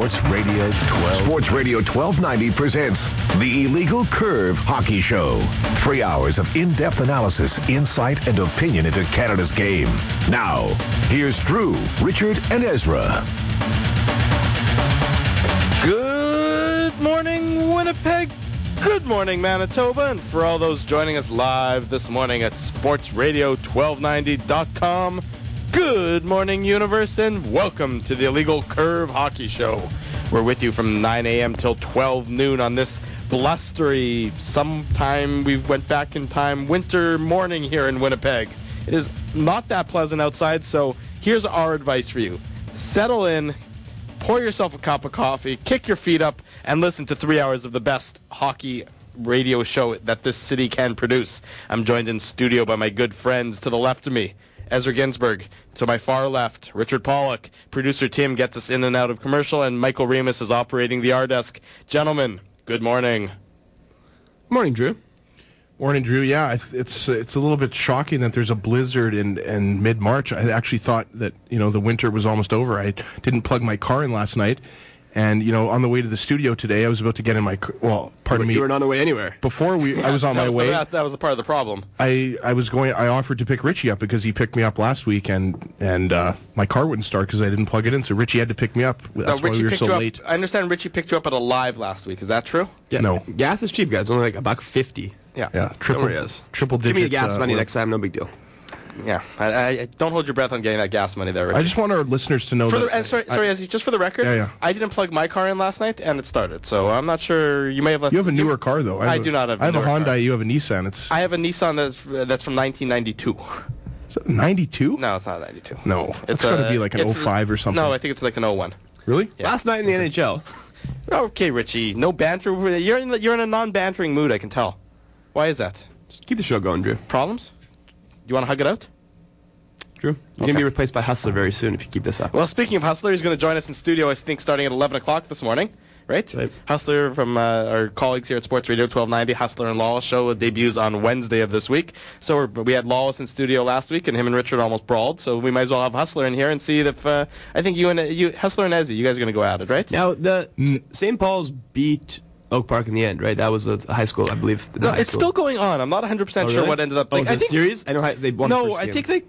Sports Radio 12. Sports Radio 1290 presents the Illegal Curve Hockey Show. Three hours of in-depth analysis, insight, and opinion into Canada's game. Now, here's Drew, Richard, and Ezra. Good morning, Winnipeg. Good morning, Manitoba. And for all those joining us live this morning at sportsradio1290.com, good morning, universe, and welcome to the Illegal Curve Hockey Show. We're with you from 9 a.m. till 12 noon on this blustery, sometime we went back in time, winter morning here in Winnipeg. It is not that pleasant outside, so here's our advice for you. Settle in, pour yourself a cup of coffee, kick your feet up, and listen to three hours of the best hockey radio show that this city can produce. I'm joined in studio by my good friends to the left of me, Ezra Ginsburg. To my far left, Richard Pollock. Producer Tim gets us in and out of commercial, and Michael Remus is operating the R desk. Gentlemen, good morning. Morning, Drew. Morning, Drew. Yeah, it's it's a little bit shocking that there's a blizzard in, in mid March. I actually thought that you know the winter was almost over. I didn't plug my car in last night, and you know on the way to the studio today, I was about to get in my car. Well, pardon you me. were not on the way anywhere. Before we, I was on my was way. The, that, that was the part of the problem. I I was going. I offered to pick Richie up because he picked me up last week, and and uh, my car wouldn't start because I didn't plug it in. So Richie had to pick me up. That's No, why Richie we were so late. up. I understand Richie picked you up at a live last week. Is that true? Yeah. No. Gas is cheap, guys. Only like a buck fifty. Yeah. Yeah, triple worry, yes. triple Give me the gas uh, money next time. No big deal. Yeah. I, I, I- don't hold your breath on getting that gas money there, Richie. I just want our listeners to know For that. the, and sorry, I- sorry, Ezzy, just for the record, Yeah, yeah. I didn't plug my car in last night, and it started. So I'm not sure. You may have left. you have a newer car though. I have a- do not have a I have a newer Hyundai. car. You have a Nissan. It's I have a Nissan that's that's from 1992. 92. No, it's not 92. No, it's It's got to be like an 05 or something. No, I think it's like an 01. really? Yeah. Last night in the NHL. Okay, Richie, no banter. You're in you're in a non-bantering mood. I can tell. Why is that? Just keep the show going, Drew. Problems? You want to hug it out? Drew, you're gonna be replaced by Hustler very soon if you keep this up. Well, speaking of Hustler, he's going to join us in studio, I think, starting at 11 o'clock this morning. Right? Right. Hustler from uh, our colleagues here at Sports Radio 1290, Hustler and Lawless show debuts on Wednesday of this week. So we're, we had Lawless in studio last week, and him and Richard almost brawled. So we might as well have Hustler in here and see if uh, I think you and uh, you Hustler and Ezzy, you guys are going to go at it, right? Now the St. Paul's beat Oak Park in the end, right? That was a, a high school, I believe. No, it's school. still going on. I'm not 100 percent Oh, sure what ended up. Oh, Like, is I it think series? I know how they won. the no, first I game. think they.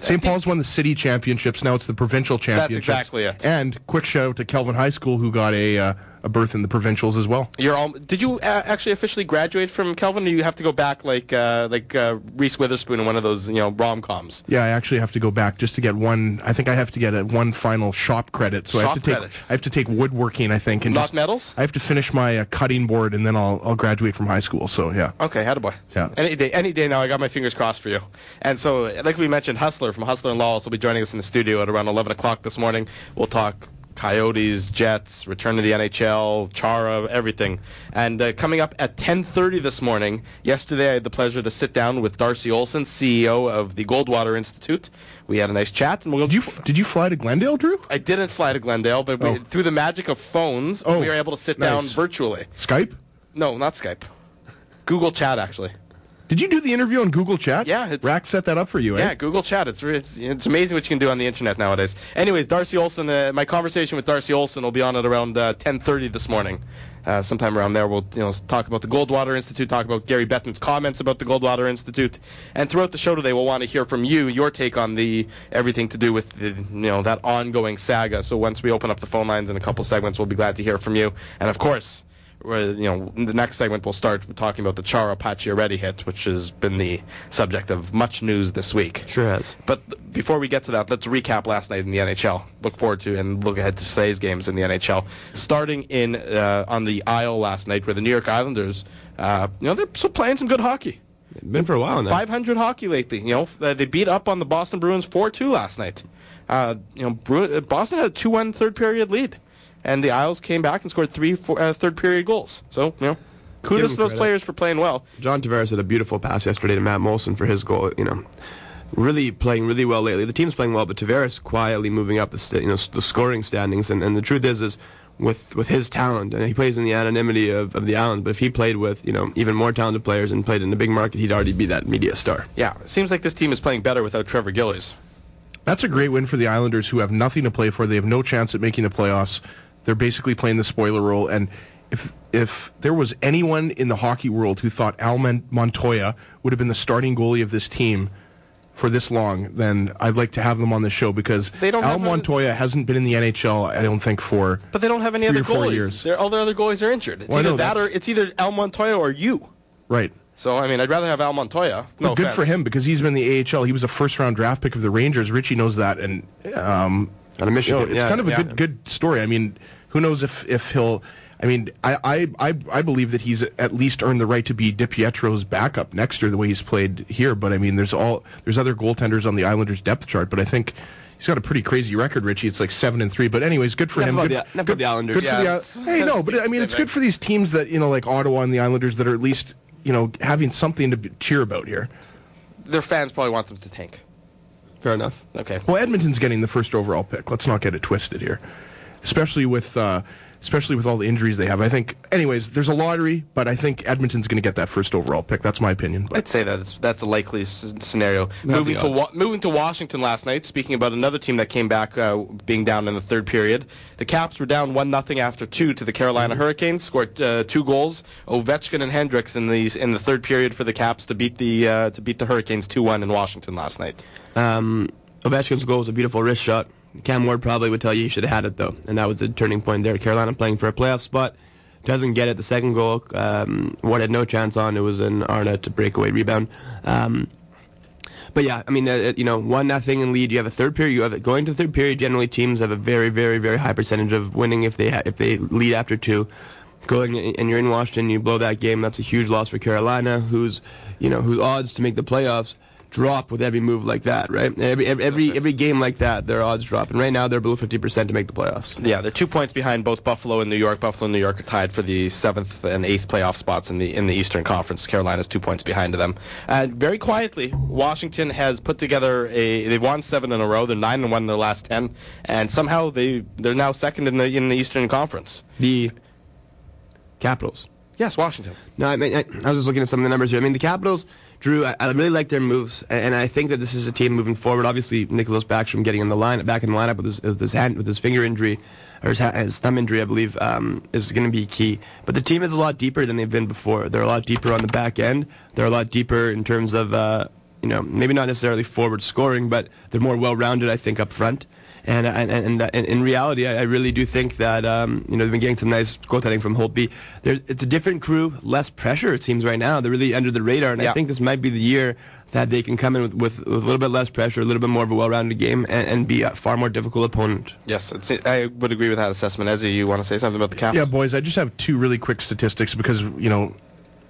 St. Paul's won the city championships. Now it's the provincial championships. That's exactly it. And quick shout out to Kelvin High School who got a uh, a berth in the provincials as well. You're all. Did you uh, actually officially graduate from Kelvin? Or do you have to go back like uh, like uh, Reese Witherspoon in one of those you know rom coms? Yeah, I actually have to go back just to get one. I think I have to get a one final shop credit. So I have to take credit. I have to take woodworking. I think and Not just, medals? I have to finish my uh, cutting board and then I'll I'll graduate from high school. So yeah. Okay, had a boy. Yeah. Any day, any day now. I got my fingers crossed for you. And so, like we mentioned, Hustler from Hustler and Lawless will be joining us in the studio at around 11 o'clock this morning. We'll talk Coyotes, Jets, return to the NHL, Chara, everything. And uh, coming up at 10:30 this morning. Yesterday, I had the pleasure to sit down with Darcy Olson, CEO of the Goldwater Institute. We had a nice chat, and we'll. Did you did you fly to Glendale, Drew? I didn't fly to Glendale, but we, Oh. through the magic of phones, Oh, we were able to sit down virtually. Skype? No, not Skype. Google Chat, actually. Did you do the interview on Google Chat? Yeah, it's- Rack set that up for you, eh? Yeah, Google Chat. It's, it's it's amazing what you can do on the internet nowadays. Anyways, Darcy Olson. Uh, my conversation with Darcy Olson will be on at around uh, 10:30 this morning. Uh, sometime around there, we'll you know talk about the Goldwater Institute, talk about Gary Bettman's comments about the Goldwater Institute, and throughout the show today, we'll want to hear from you, your take on the everything to do with the, you know that ongoing saga. So once we open up the phone lines in a couple segments, we'll be glad to hear from you, and of course. Uh, you know, in the next segment we'll start talking about the Chara Pacioretty hit, which has been the subject of much news this week. Sure has. But th- before we get to that, let's recap last night in the NHL. Look forward to and look ahead to today's games in the NHL. Starting in uh, on the Isle last night, where the New York Islanders, uh, you know, they're still playing some good hockey. Been for a while now. 500 hockey lately. You know, uh, they beat up on the Boston Bruins 4-2 last night. Uh, you know, Bru- uh, Boston had a 2-1 third period lead, and the Isles came back and scored three four, uh, third period goals. So, you know, kudos to those credit. players for playing well. John Tavares had a beautiful pass yesterday to Matt Moulson for his goal. You know, really playing really well lately. The team's playing well, but Tavares quietly moving up the sta- you know the scoring standings. And, and the truth is, is with with his talent, and he plays in the anonymity of, of the island. But if he played with you know even more talented players and played in a big market, he'd already be that media star. Yeah, it seems like this team is playing better without Trevor Gillies. That's a great win for the Islanders, who have nothing to play for. They have no chance at making the playoffs. They're basically playing the spoiler role. And if if there was anyone in the hockey world who thought Al Montoya would have been the starting goalie of this team for this long, then I'd like to have them on the show because They don't Al have a- Montoya hasn't been in the NHL, I don't think, for But they don't have any other goalies. all their other goalies are injured. It's Well, either know, that or it's either Al Montoya or you. right. So I mean, I'd rather have Al Montoya. No But good for him because he's been in the AHL. He was a first round draft pick of the Rangers. Richie knows that, and um, Out of you know, it's yeah, kind of a yeah. good good story. I mean, who knows if if he'll. I mean, I, I, I, I believe that he's at least earned the right to be DiPietro's backup next year, the way he's played here. But I mean, there's all there's other goaltenders on the Islanders depth chart, but I think he's got a pretty crazy record, Richie. It's like seven and three. But anyways, good for Enough him. Good, the- good, the Islanders. Good Yeah, for the, hey, no, but I mean, it's good for these teams that you know, like Ottawa and the Islanders, that are at least you know having something to cheer about here. Their fans probably want them to tank. Fair enough. Okay. Well, Edmonton's getting the first overall pick. Let's not get it twisted here, especially with uh, especially with all the injuries they have. I think, anyways, there's a lottery, but I think Edmonton's going to get that first overall pick. That's my opinion. But I'd say that that's a likely s- scenario. Not moving to wa- moving to Washington last night. Speaking about another team that came back, uh, being down in the third period, the Caps were down one nothing after two to the Carolina Hurricanes. Scored uh, two goals, Ovechkin and Hendricks in the in the third period for the Caps to beat the uh, to beat the Hurricanes two one in Washington last night. Um, Ovechkin's goal was a beautiful wrist shot. Cam Ward probably would tell you he should have had it though, and that was the turning point there. Carolina playing for a playoff spot, doesn't get it. The second goal, um, Ward had no chance on. It was an Arnott to breakaway rebound. Um, but yeah, I mean, uh, uh, you know, one nothing in lead. You have a third period. You have it going to third period. Generally, teams have a very, very, very high percentage of winning if they ha- if they lead after two. Going and you're in Washington, you blow that game. That's a huge loss for Carolina, who's you know whose odds to make the playoffs drop with every move like that, right? Every every every, every game like that, their odds drop. And right now, they're below 50% to make the playoffs. Yeah, they're two points behind both Buffalo and New York. Buffalo and New York are tied for the seventh and eighth playoff spots in the in the Eastern Conference. Carolina's two points behind them. And very quietly, Washington has put together a. They've won seven in a row. They're nine and one in their last ten, and somehow they they're now second in the in the Eastern Conference. The Capitals. Yes, Washington. No, I mean, I, I was just looking at some of the numbers here. I mean, the Capitals, Drew, I, I really like their moves, and I think that this is a team moving forward. Obviously, Nicklas Backstrom getting in the line, back in the lineup with his, his hand, with his finger injury, or his, his thumb injury, I believe, um, is going to be key. But the team is a lot deeper than they've been before. They're a lot deeper on the back end. They're a lot deeper in terms of, uh, you know, maybe not necessarily forward scoring, but they're more well-rounded, I think, up front. And and and, and in reality, I, I really do think that um, you know they've been getting some nice goaltending from Holtby. There's it's a different crew, less pressure. It seems right now they're really under the radar, and Yeah. I think this might be the year that they can come in with, with, with a little bit less pressure, a little bit more of a well-rounded game, and, and be a far more difficult opponent. Yes, it's, I would agree with that assessment. Ezzy, you want to say something about the Caps? yeah, boys, I just have two really quick statistics because you know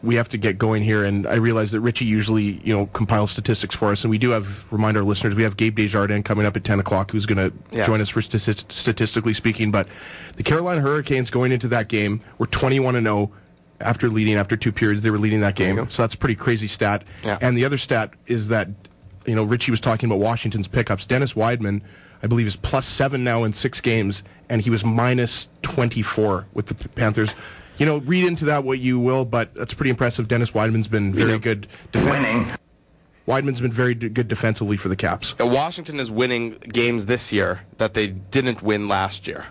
we have to get going here, and I realize that Richie usually you know compiles statistics for us, and we do have remind our listeners we have Gabe Desjardins coming up at ten o'clock, who's going to Yes. join us for stati- statistically speaking. But the Carolina Hurricanes going into that game were twenty-one and zero. After leading, after two periods, they were leading that game. So that's a pretty crazy stat. Yeah. And the other stat is that, you know, Richie was talking about Washington's pickups. Dennis Wideman, I believe, is plus seven now in six games, and he was minus 24 with the Panthers. You know, read into that what you will, but that's pretty impressive. Dennis Wideman's been very good. Winning. Wideman's been very d- good defensively for the Caps. Washington is winning games this year that they didn't win last year.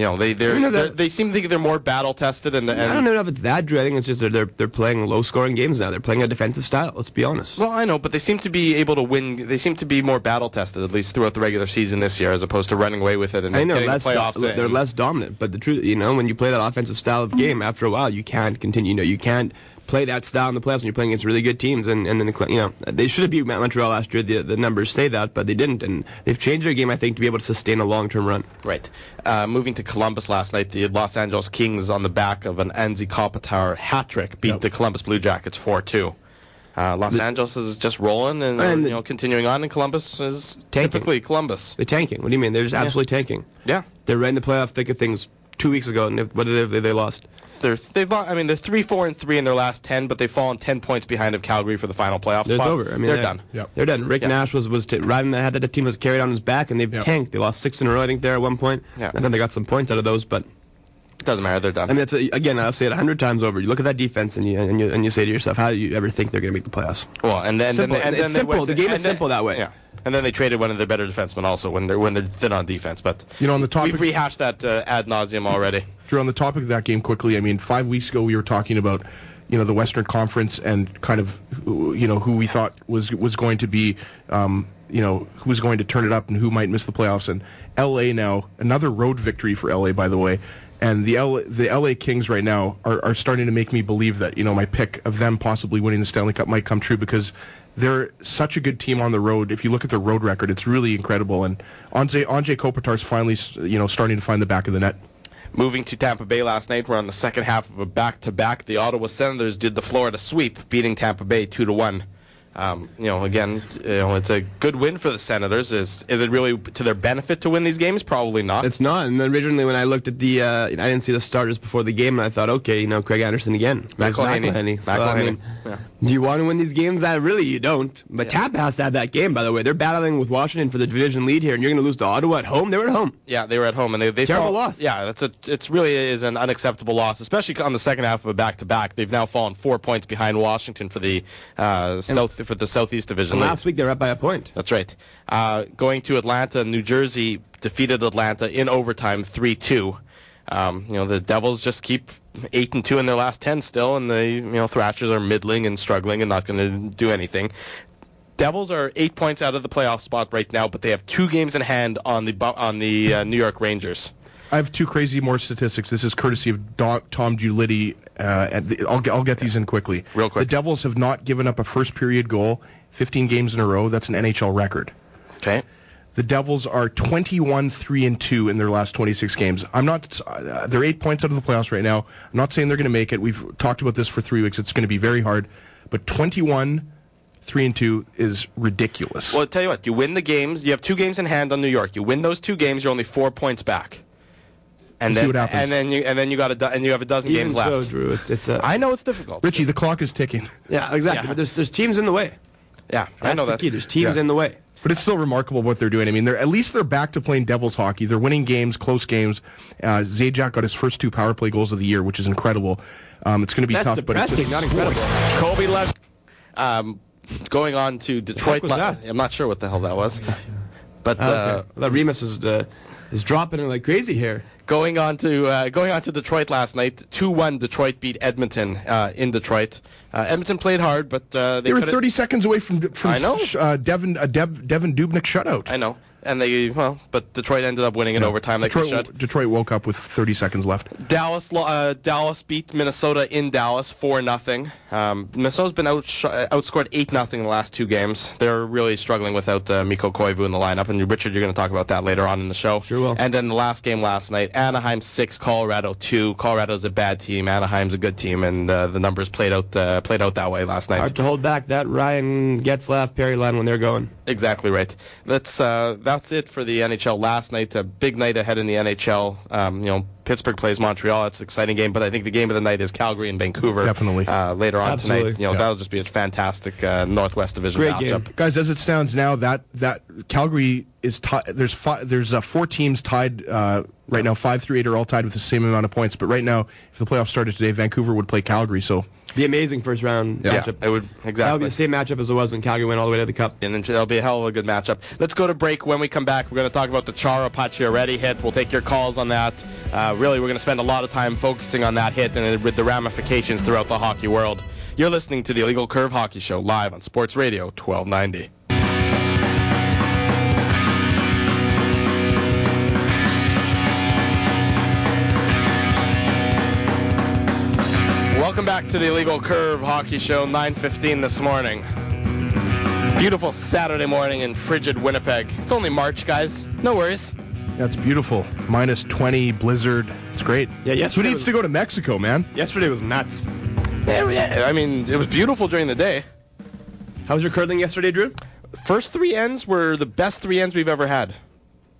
You know, they they're, You know they're, they seem to think they're more battle tested and, and I don't know if it's that, Drew. I think it's just that they're they're playing low-scoring games now. They're playing a defensive style. Let's be honest. Well, I know, but they seem to be able to win. They seem to be more battle tested, at least throughout the regular season this year, as opposed to running away with it and I know getting less the playoffs. do- they're less dominant, but the truth, you know, when you play that offensive style of hmm. game, after a while, you can't continue. You know, you can't play that style in the playoffs when you're playing against really good teams. And and then the, you know they should have beat Montreal last year. The the numbers say that, but they didn't, and they've changed their game. I think to be able to sustain a long-term run. Right. Uh, moving to Columbus last night, the Los Angeles Kings on the back of an Anze Kopitar hat trick beat Yep. the Columbus Blue Jackets 4-2. Uh, Los Angeles is just rolling and, uh, And- you know continuing on, and Columbus is Tanking. typically Columbus. They're tanking. What do you mean? They're just absolutely tanking. Yeah. They're right in the playoff thick of things. Two weeks ago, and they- what did they, they lost? They're they've lo- I mean they're three four and three in their last ten, but they've fallen ten points behind of Calgary for the final playoff They're spot. over. I mean, they're, they're done. Yep. They're done. Rick Yeah. Nash was was t- riding that. Had that the team was carried on his back, and they've Yep. tanked. They lost six in a row, I think, there at one point. Yeah. I thought they got some points out of those, but it Doesn't matter. They're done. I mean, it's a, again, I'll say it a hundred times over. You look at that defense and you and you and you say to yourself, how do you ever think they're going to make the playoffs? well, and then Simple. and, and It's then simple. The game is and then- simple that way. Yeah. And then they traded one of their better defensemen also when they're when they're thin on defense. But You know, on the topic- we've rehashed that uh, ad nauseum already. Drew, on the topic of that game quickly, I mean, five weeks ago we were talking about, you know, the Western Conference and kind of, you know, who we thought was was going to be, um, you know, who was going to turn it up and who might miss the playoffs. And L.A. now, another road victory for L.A. By the way, and the L the L.A. Kings right now are, are starting to make me believe that you know my pick of them possibly winning the Stanley Cup might come true because. They're such a good team on the road. If you look at their road record, it's really incredible. And Anze Anze Kopitar's finally, you know, starting to find the back of the net. Moving to Tampa Bay last night, we're on the second half of a back-to-back. The Ottawa Senators did the Florida sweep, beating Tampa Bay two to one. Um, you know, again, you know, it's a good win for the Senators. Is is it really to their benefit to win these games? Probably not. It's not. And originally, when I looked at the, uh, I didn't see the starters before the game, and I thought, okay, you know, Craig Anderson again. There's McElhinney. McElhinney. So, I McElhinney. mean, Yeah. Do you want to win these games? Uh, really, you don't. But Tampa has to have that game, by the way. They're battling with Washington for the division lead here, and you're going to lose to Ottawa at home. They were at home. Yeah, they were at home and they they Terrible fall- loss. Yeah, that's a it's really is an unacceptable loss, especially on the second half of a back-to-back. They've now fallen four points behind Washington for the uh, south for the Southeast Division. Last week, they were up by a point. That's right. Uh, going to Atlanta, New Jersey defeated Atlanta in overtime, three-two. Um, you know the Devils just keep eight and two in their last ten still, and the you know Thrashers are middling and struggling and not going to do anything. Devils are eight points out of the playoff spot right now, but they have two games in hand on the on the uh, New York Rangers. I have two crazy more statistics. This is courtesy of Tom Gulitti. Uh, and the, I'll, get- I'll get these in quickly. Real quick. The Devils have not given up a first period goal 15 games in a row. That's an NHL record. Okay. The Devils are 21 3 and 2 in their last 26 games. I'm not uh, they're 8 points out of the playoffs right now. I'm not saying they're going to make it. We've talked about this for 3 weeks. It's going to be very hard, but 21 3 and 2 is ridiculous. Well, I'll tell you what. You win the games. You have two games in hand on New York. You win those two games. You're only four points back. And We'll see then what happens. and then you and then you got a do- and you have a dozen Even games left. so, Drew, it's it's uh, I know it's difficult. Richie, the clock is ticking. yeah, exactly. Yeah. But there's there's teams in the way. Yeah, I know the that. key. There's teams Yeah. in the way. But it's still remarkable what they're doing. I mean, they're at least they're back to playing Devils hockey. They're winning games, close games. Uh, Zajac got his first two power play goals of the year, which is incredible. Um, it's going to be That's tough, but it's depressing, not incredible. Kobe Lev. Um, going on to Detroit. was that? I'm not sure what the hell that was. But uh, okay. Well, Remus is uh, is dropping it like crazy here. going on to uh, going on to Detroit last night. Two one. Detroit beat Edmonton uh, in Detroit. Uh, Edmonton played hard, but uh, they, they were 30 seconds away from from I know. Uh, Devan uh, Dev, Devan Dubnyk shutout. I know, and they well, but Detroit ended up winning in overtime. Like they Detroit. Detroit woke up with 30 seconds left. Dallas, uh, Dallas beat Minnesota in Dallas four nothing. Um, Minnesota's been out outscored eight nothing in the last two games. They're really struggling without uh, Mikko Koivu in the lineup. And Richard, you're going to talk about that later on in the show. Sure will. And then the last game last night, Anaheim six, Colorado two. Colorado's a bad team. Anaheim's a good team, and uh, the numbers played out uh, played out that way last night. Hard to hold back that Ryan Getzlaf Perry line when they're going. Exactly right. That's uh, that's it for the NHL last night. A big night ahead in the NHL. Um, you know, Pittsburgh plays Montreal. It's an exciting game, but I think the game of the night is Calgary and Vancouver. Definitely. Uh, later on Absolutely. tonight. You know, Yeah. that'll just be a fantastic uh, Northwest Division Great matchup. game. Guys, as it stands now, that that Calgary is ti- there's fi- there's uh, four teams tied uh, right now. Five through eight are all tied with the same amount of points. But right now, if the playoffs started today, Vancouver would play Calgary. So Be amazing first round Yeah, matchup. it would That'll be exactly. the same matchup as it was when Calgary went all the way to the Cup. And then it'll be a hell of a good matchup. Let's go to break. When we come back, we're going to talk about the Chara Pacioretty hit. We'll take your calls on that. Uh, really, we're going to spend a lot of time focusing on that hit and with the ramifications throughout the hockey world. You're listening to the Illegal Curve Hockey Show live on Sports Radio 1290. Welcome back to the Illegal Curve Hockey Show, 9:15 this morning. Beautiful Saturday morning in frigid Winnipeg. It's only March, guys. No worries. that's beautiful. Minus 20 blizzard. It's great. Yeah, Who needs was- to go to Mexico, man? Yesterday was nuts. Yeah, yeah, I mean, it was beautiful during the day. How was your curling yesterday, Drew? First three ends were the best three ends we've ever had.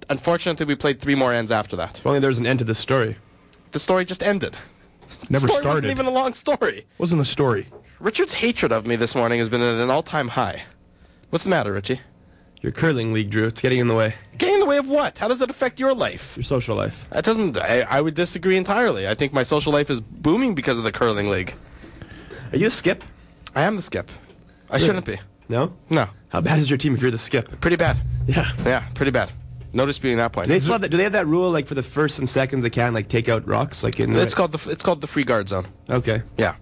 Unfortunately, we played three more ends after that. If only there's an end to this story. The story just ended. Never story started. wasn't even a long story. Wasn't a story. Richard's hatred of me this morning has been at an all-time high. What's the matter, Richie? Your curling league, Drew. It's getting in the way. Getting in the way of what? How does it affect your life? Your social life. That doesn't. I, I would disagree entirely. I think my social life is booming because of the curling league. Are you a skip? I am the skip. I shouldn't be. No. No, How bad is your team if you're the skip? pretty bad. Yeah. Yeah, pretty bad. No disputing that point. Do they still have that, do they have that rule like for the first and seconds they can like take out rocks like in the It's called the it's called the free guard zone. okay Yeah,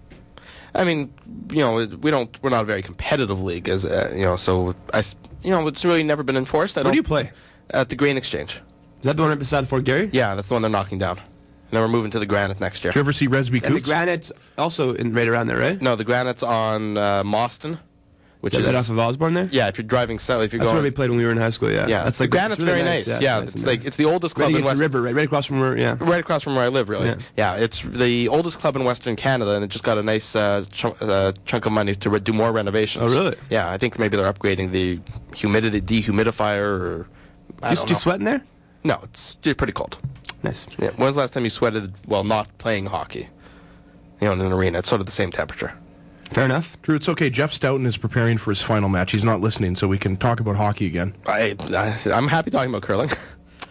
I mean, you know, we don't we're not a very competitive league as uh, you know, so I you know it's really never been enforced. I where don't, do you play? At the Grain Exchange. Is that the one right beside Fort Garry? Yeah, that's the one they're knocking down. And then we're moving to the Granite next year. Do you ever see Resby And the granite's also in, right around there, right? No, the Granite's on uh, Mostyn, which Is is that off of Osborne there? yeah. If you're driving south, if you're That's where we played when we were in high school. Yeah. yeah, That's like Granite's it's really very nice. Yeah, nice it's like it's the oldest club right in West. the river, right, right across from where. Yeah. Right across from where I live, really. Yeah. Yeah, it's the oldest club in Western Canada, and it just got a nice uh, chunk, uh, chunk of money to re- do more renovations. Oh, really? Yeah, I think maybe they're upgrading the humidity dehumidifier. Or I You, sweat in there? No, it's it's pretty cold. Nice. Yeah. When was the last time you sweated while not playing hockey? You know, in an arena, it's sort of the same temperature. Fair enough. Drew, it's okay. Jeff Stoughton is preparing for his final match. He's not listening, so we can talk about hockey again. I, I I'm happy talking about curling.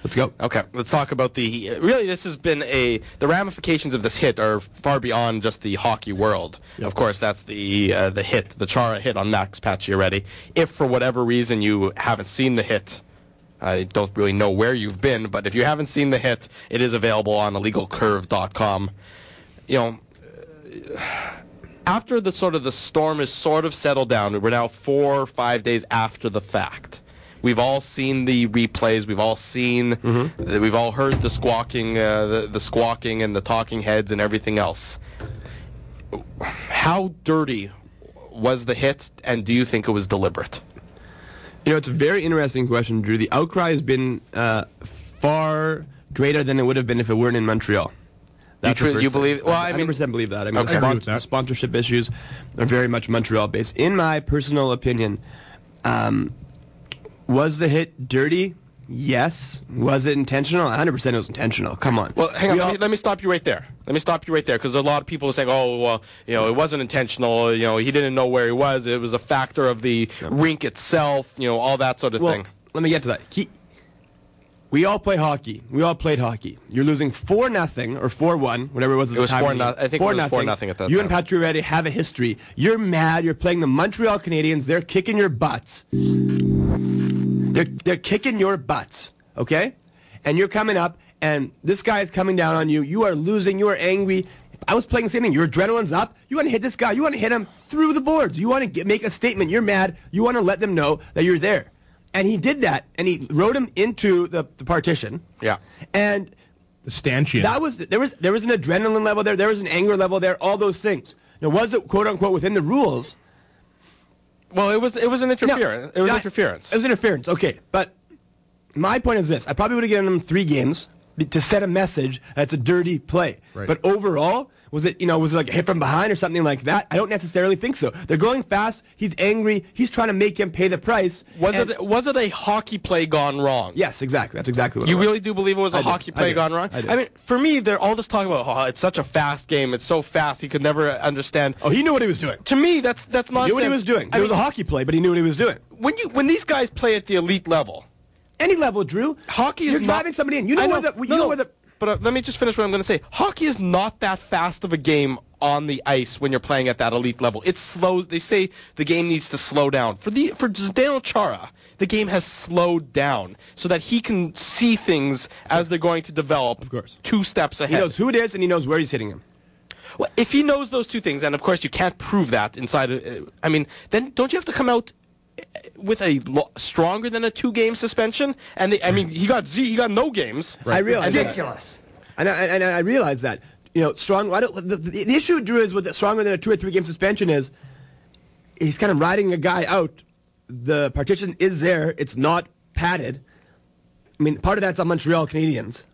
Let's go. Okay, let's talk about the. Really, this has been a. The ramifications of this hit are far beyond just the hockey world. Of course, that's the uh, the hit, the Chara hit on Max Pacioretty. If for whatever reason you haven't seen the hit, I don't really know where you've been, but if you haven't seen the hit, it is available on illegalcurve.com. You know, after the sort of the storm is sort of settled down, we're now four or five days after the fact. We've all seen the replays. We've all seen. the- we've all heard the squawking, uh, the, the squawking, and the talking heads, and everything else. How dirty was the hit, and do you think it was deliberate? You know, it's a very interesting question, Drew. The outcry has been uh, far greater than it would have been if it weren't in Montreal. That's tru- first you believe- well, I mean- 100% believe that. I mean, Okay. I that. sponsorship issues are very much Montreal-based. In my personal opinion, um, was the hit dirty? Yes. Was it intentional? 100% it was intentional. Come on. Well, hang on. Let all- me, let me stop you right there. Let me stop you right there because a lot of people are saying, "Oh, well, you know, it wasn't intentional. You know, he didn't know where he was. It was a factor of the rink itself. You know, all that sort of well, thing." let me get to that. He, we all play hockey. We all played hockey. You're losing four nothing or four one, whatever it was. At It the was time 4 of no- I think it four was 4 nothing at that You and Patrick Pacioretty have a history. You're mad. You're playing the Montreal Canadiens. They're kicking your butts. They're they're kicking your butts. Okay, and you're coming up, and this guy is coming down on you. You are losing. You are angry. I was playing the same thing. Your adrenaline's up. You want to hit this guy. You want to hit him through the boards. You want to get, make a statement. You're mad. You want to let them know that you're there. And he did that, and he rode him into the, the partition. Yeah. And The stanchion. that was there was there was an adrenaline level there, there was an anger level there, all those things. Now was it quote unquote within the rules? Well, it was it was an No, interference. it was not- interference. It was interference. Okay, but my point is this: I probably would have given him three games to set a message that's a dirty play. Right. But overall, was it you know was it like a hit from behind or something like that? I don't necessarily think so. They're going fast. He's angry. He's trying to make him pay the price. was and- it was it a hockey play gone wrong? Yes, exactly. That's exactly what You really do believe it was a I hockey I play do. gone wrong? I do. mean, for me, they're all this talk about, oh, it's such a fast game. It's so fast. He could never understand. Oh, he knew what he was doing. To me, that's that's He nonsense. knew what he was doing. I it was a hockey play, but he knew what he was doing. when you when these guys play at the elite level, Any level, Drew. hockey is You're not- driving somebody in. You know, I where the you no, know where the But uh, let me just finish what I'm going to say. Hockey is not that fast of a game on the ice when you're playing at that elite level. It's slow. They say the game needs to slow down. For the for Zdeno Chara, the game has slowed down so that he can see things as they're going to develop. Of course. two steps ahead. he knows who it is and he knows where he's hitting him. Well, if he knows those two things, and of course you can't prove that inside. Of, uh, I mean, then don't you have to come out with a lo- stronger than a two-game suspension? And they, I mean, he got Z, he got no games. I realize. Ridiculous. And I, and I realize that. You know, strong. I don't, the, the, the issue, Drew, is with the stronger than a two or three game suspension is he's kind of riding a guy out. The partition is there. It's not padded. I mean, part of that's on Montreal Canadiens.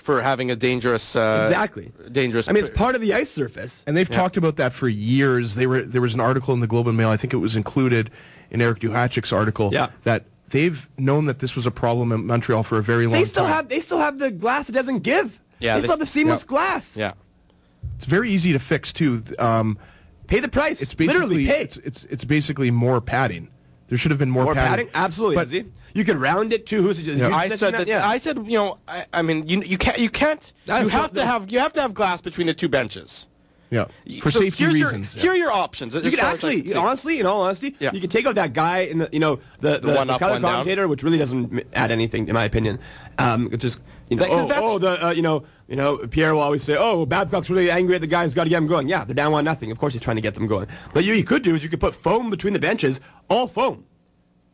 for having a dangerous, uh, exactly. dangerous. I mean, it's part of the ice surface. And they've talked about that for years. They were there was an article in the Globe and Mail. I think it was included in Eric Duhatschek's article. Yeah. That they've known that this was a problem in Montreal for a very long time. They still time. have. They still have the glass that doesn't give. Yeah, They they still have the seamless yeah. glass. yeah. it's very easy to fix too. Um, Pay the price. it's basically literally pay. It's, it's it's basically more padding There should have been more, More padding? padding. Absolutely. But- Izzy. you could round it too. Who's Yeah. I said that. Yeah. I said you know. I, I mean, you you can't you can't. That's you have not to have you have to have glass between the two benches. Yeah, for So safety here's your- reasons. yeah. Here are your options. You could actually, honestly, in all honesty, Yeah. you could take out that guy in the, you know, the the, one the up, color one down. commentator, which really doesn't add anything, in my opinion. Um, it's just, you know, That- oh, oh, the, uh, you know, you know, Pierre will always say, oh, Babcock's really angry at the guy who's got to get him going. Yeah, they're down one nothing. Of course, he's trying to get them going. But you, you could do is you could put foam between the benches, all foam,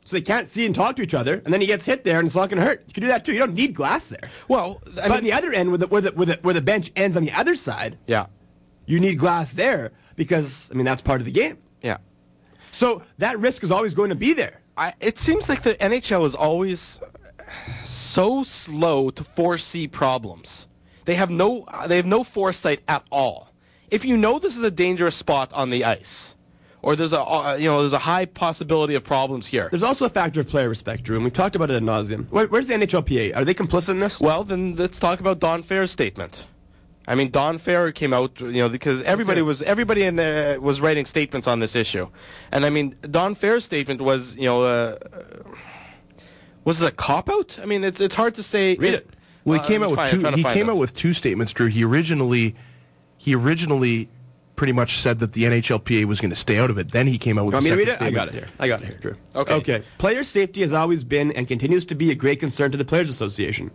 so they can't see and talk to each other, and then he gets hit there, and it's not going to hurt. You can do that too. You don't need glass there. Well, I but on the other end, where the, where the where the where the bench ends on the other side, yeah, you need glass there because I mean that's part of the game. yeah. So that risk is always going to be there. I, it seems like the NHL is always so slow to foresee problems. They have no they have no foresight at all. If you know this is a dangerous spot on the ice, or there's a uh, you know there's a high possibility of problems here. There's also a factor of player respect, Drew, and we've talked about it ad nauseum. Where, where's the NHLPA? Are they complicit in this? Well, then let's talk about Don Fehr's statement. I mean, Don Fehr came out, you know, because everybody was everybody in the, was writing statements on this issue, and I mean, Don Fehr's statement was, you know, uh, was it a cop out? I mean, it's it's hard to say. Read it. Well, Uh, he came out with two. He came those. out with two statements, Drew. He originally, he originally, pretty much said that the NHLPA was going to stay out of it. Then he came out with. Want me a to read separate it? I got it here. I got it here, Drew. Okay. Okay. Player safety has always been and continues to be a great concern to the Players Association.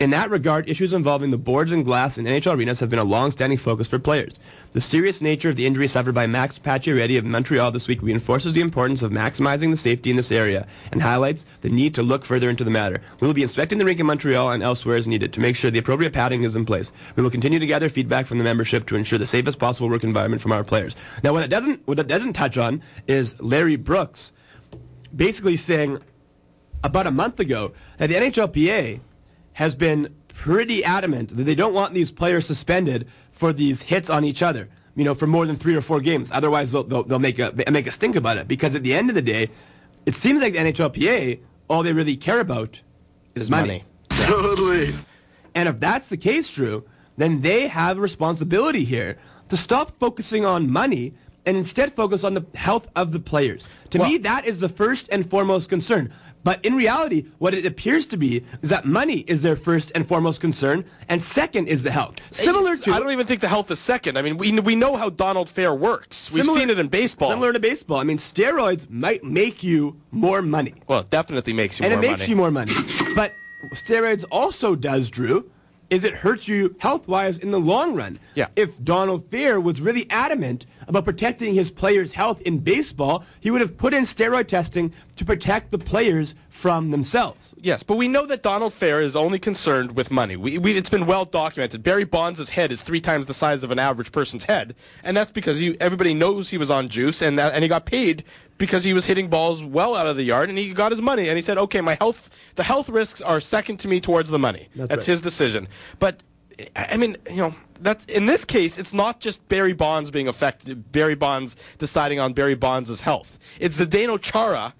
In that regard, issues involving the boards and glass in NHL arenas have been a long-standing focus for players. The serious nature of the injury suffered by Max Pacioretty of Montreal this week reinforces the importance of maximizing the safety in this area and highlights the need to look further into the matter. We will be inspecting the rink in Montreal and elsewhere as needed to make sure the appropriate padding is in place. We will continue to gather feedback from the membership to ensure the safest possible work environment from our players. Now, what it doesn't what it doesn't touch on is Larry Brooks basically saying about a month ago that the NHLPA has been pretty adamant that they don't want these players suspended for these hits on each other, you know, for more than three or four games. Otherwise, they'll, they'll, they'll make, a, make a stink about it. Because at the end of the day, it seems like the NHLPA, all they really care about is money. Totally. And if that's the case, Drew, then they have a responsibility here to stop focusing on money and instead focus on the health of the players. To me, that is the first and foremost concern. But in reality, what it appears to be is that money is their first and foremost concern, and second is the health. Similar to I don't even think the health is second. I mean, we we know how Donald Fehr works. We've Similar- seen it in baseball. Similar to baseball. I mean, steroids might make you more money. well, it definitely makes you and more it makes money. you more money. But steroids also does, Drew, is it hurts you health-wise in the long run. Yeah. If Donald Fehr was really adamant about protecting his players' health in baseball, he would have put in steroid testing to protect the players from themselves. Yes, but we know that Donald Fehr is only concerned with money. We, we, it's been well documented. Barry Bonds' head is three times the size of an average person's head, and that's because you, everybody knows he was on juice, and that, and he got paid because he was hitting balls well out of the yard, and he got his money. And he said, "Okay, my health, the health risks are second to me towards the money. That's That's, right. his decision." But I I mean, you know, that's in this case, it's not just Barry Bonds being affected. Barry Bonds deciding on Barry Bonds' health. It's Zdeno Chara.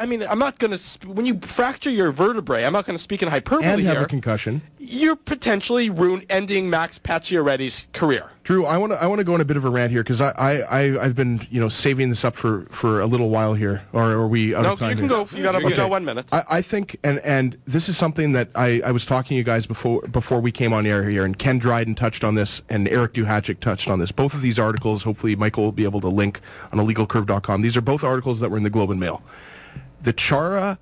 I mean, I'm not going to. Sp- when you fracture your vertebrae, I'm not going to speak in hyperbole And have here. a concussion. You're potentially ruin ending Max Pacioretty's career. Drew, I want to I want to go on a bit of a rant here because I, I I I've been you know saving this up for for a little while here. Or are we out No, of time? you can here? go. You got, you got one minute. I, I think, and and this is something that I, I was talking to you guys before before we came on air here, and Ken Dryden touched on this, and Eric Duhatschek touched on this. Both of these articles, hopefully, Michael will be able to link on illegalcurve.com. These are both articles that were in the Globe and Mail. The Chara,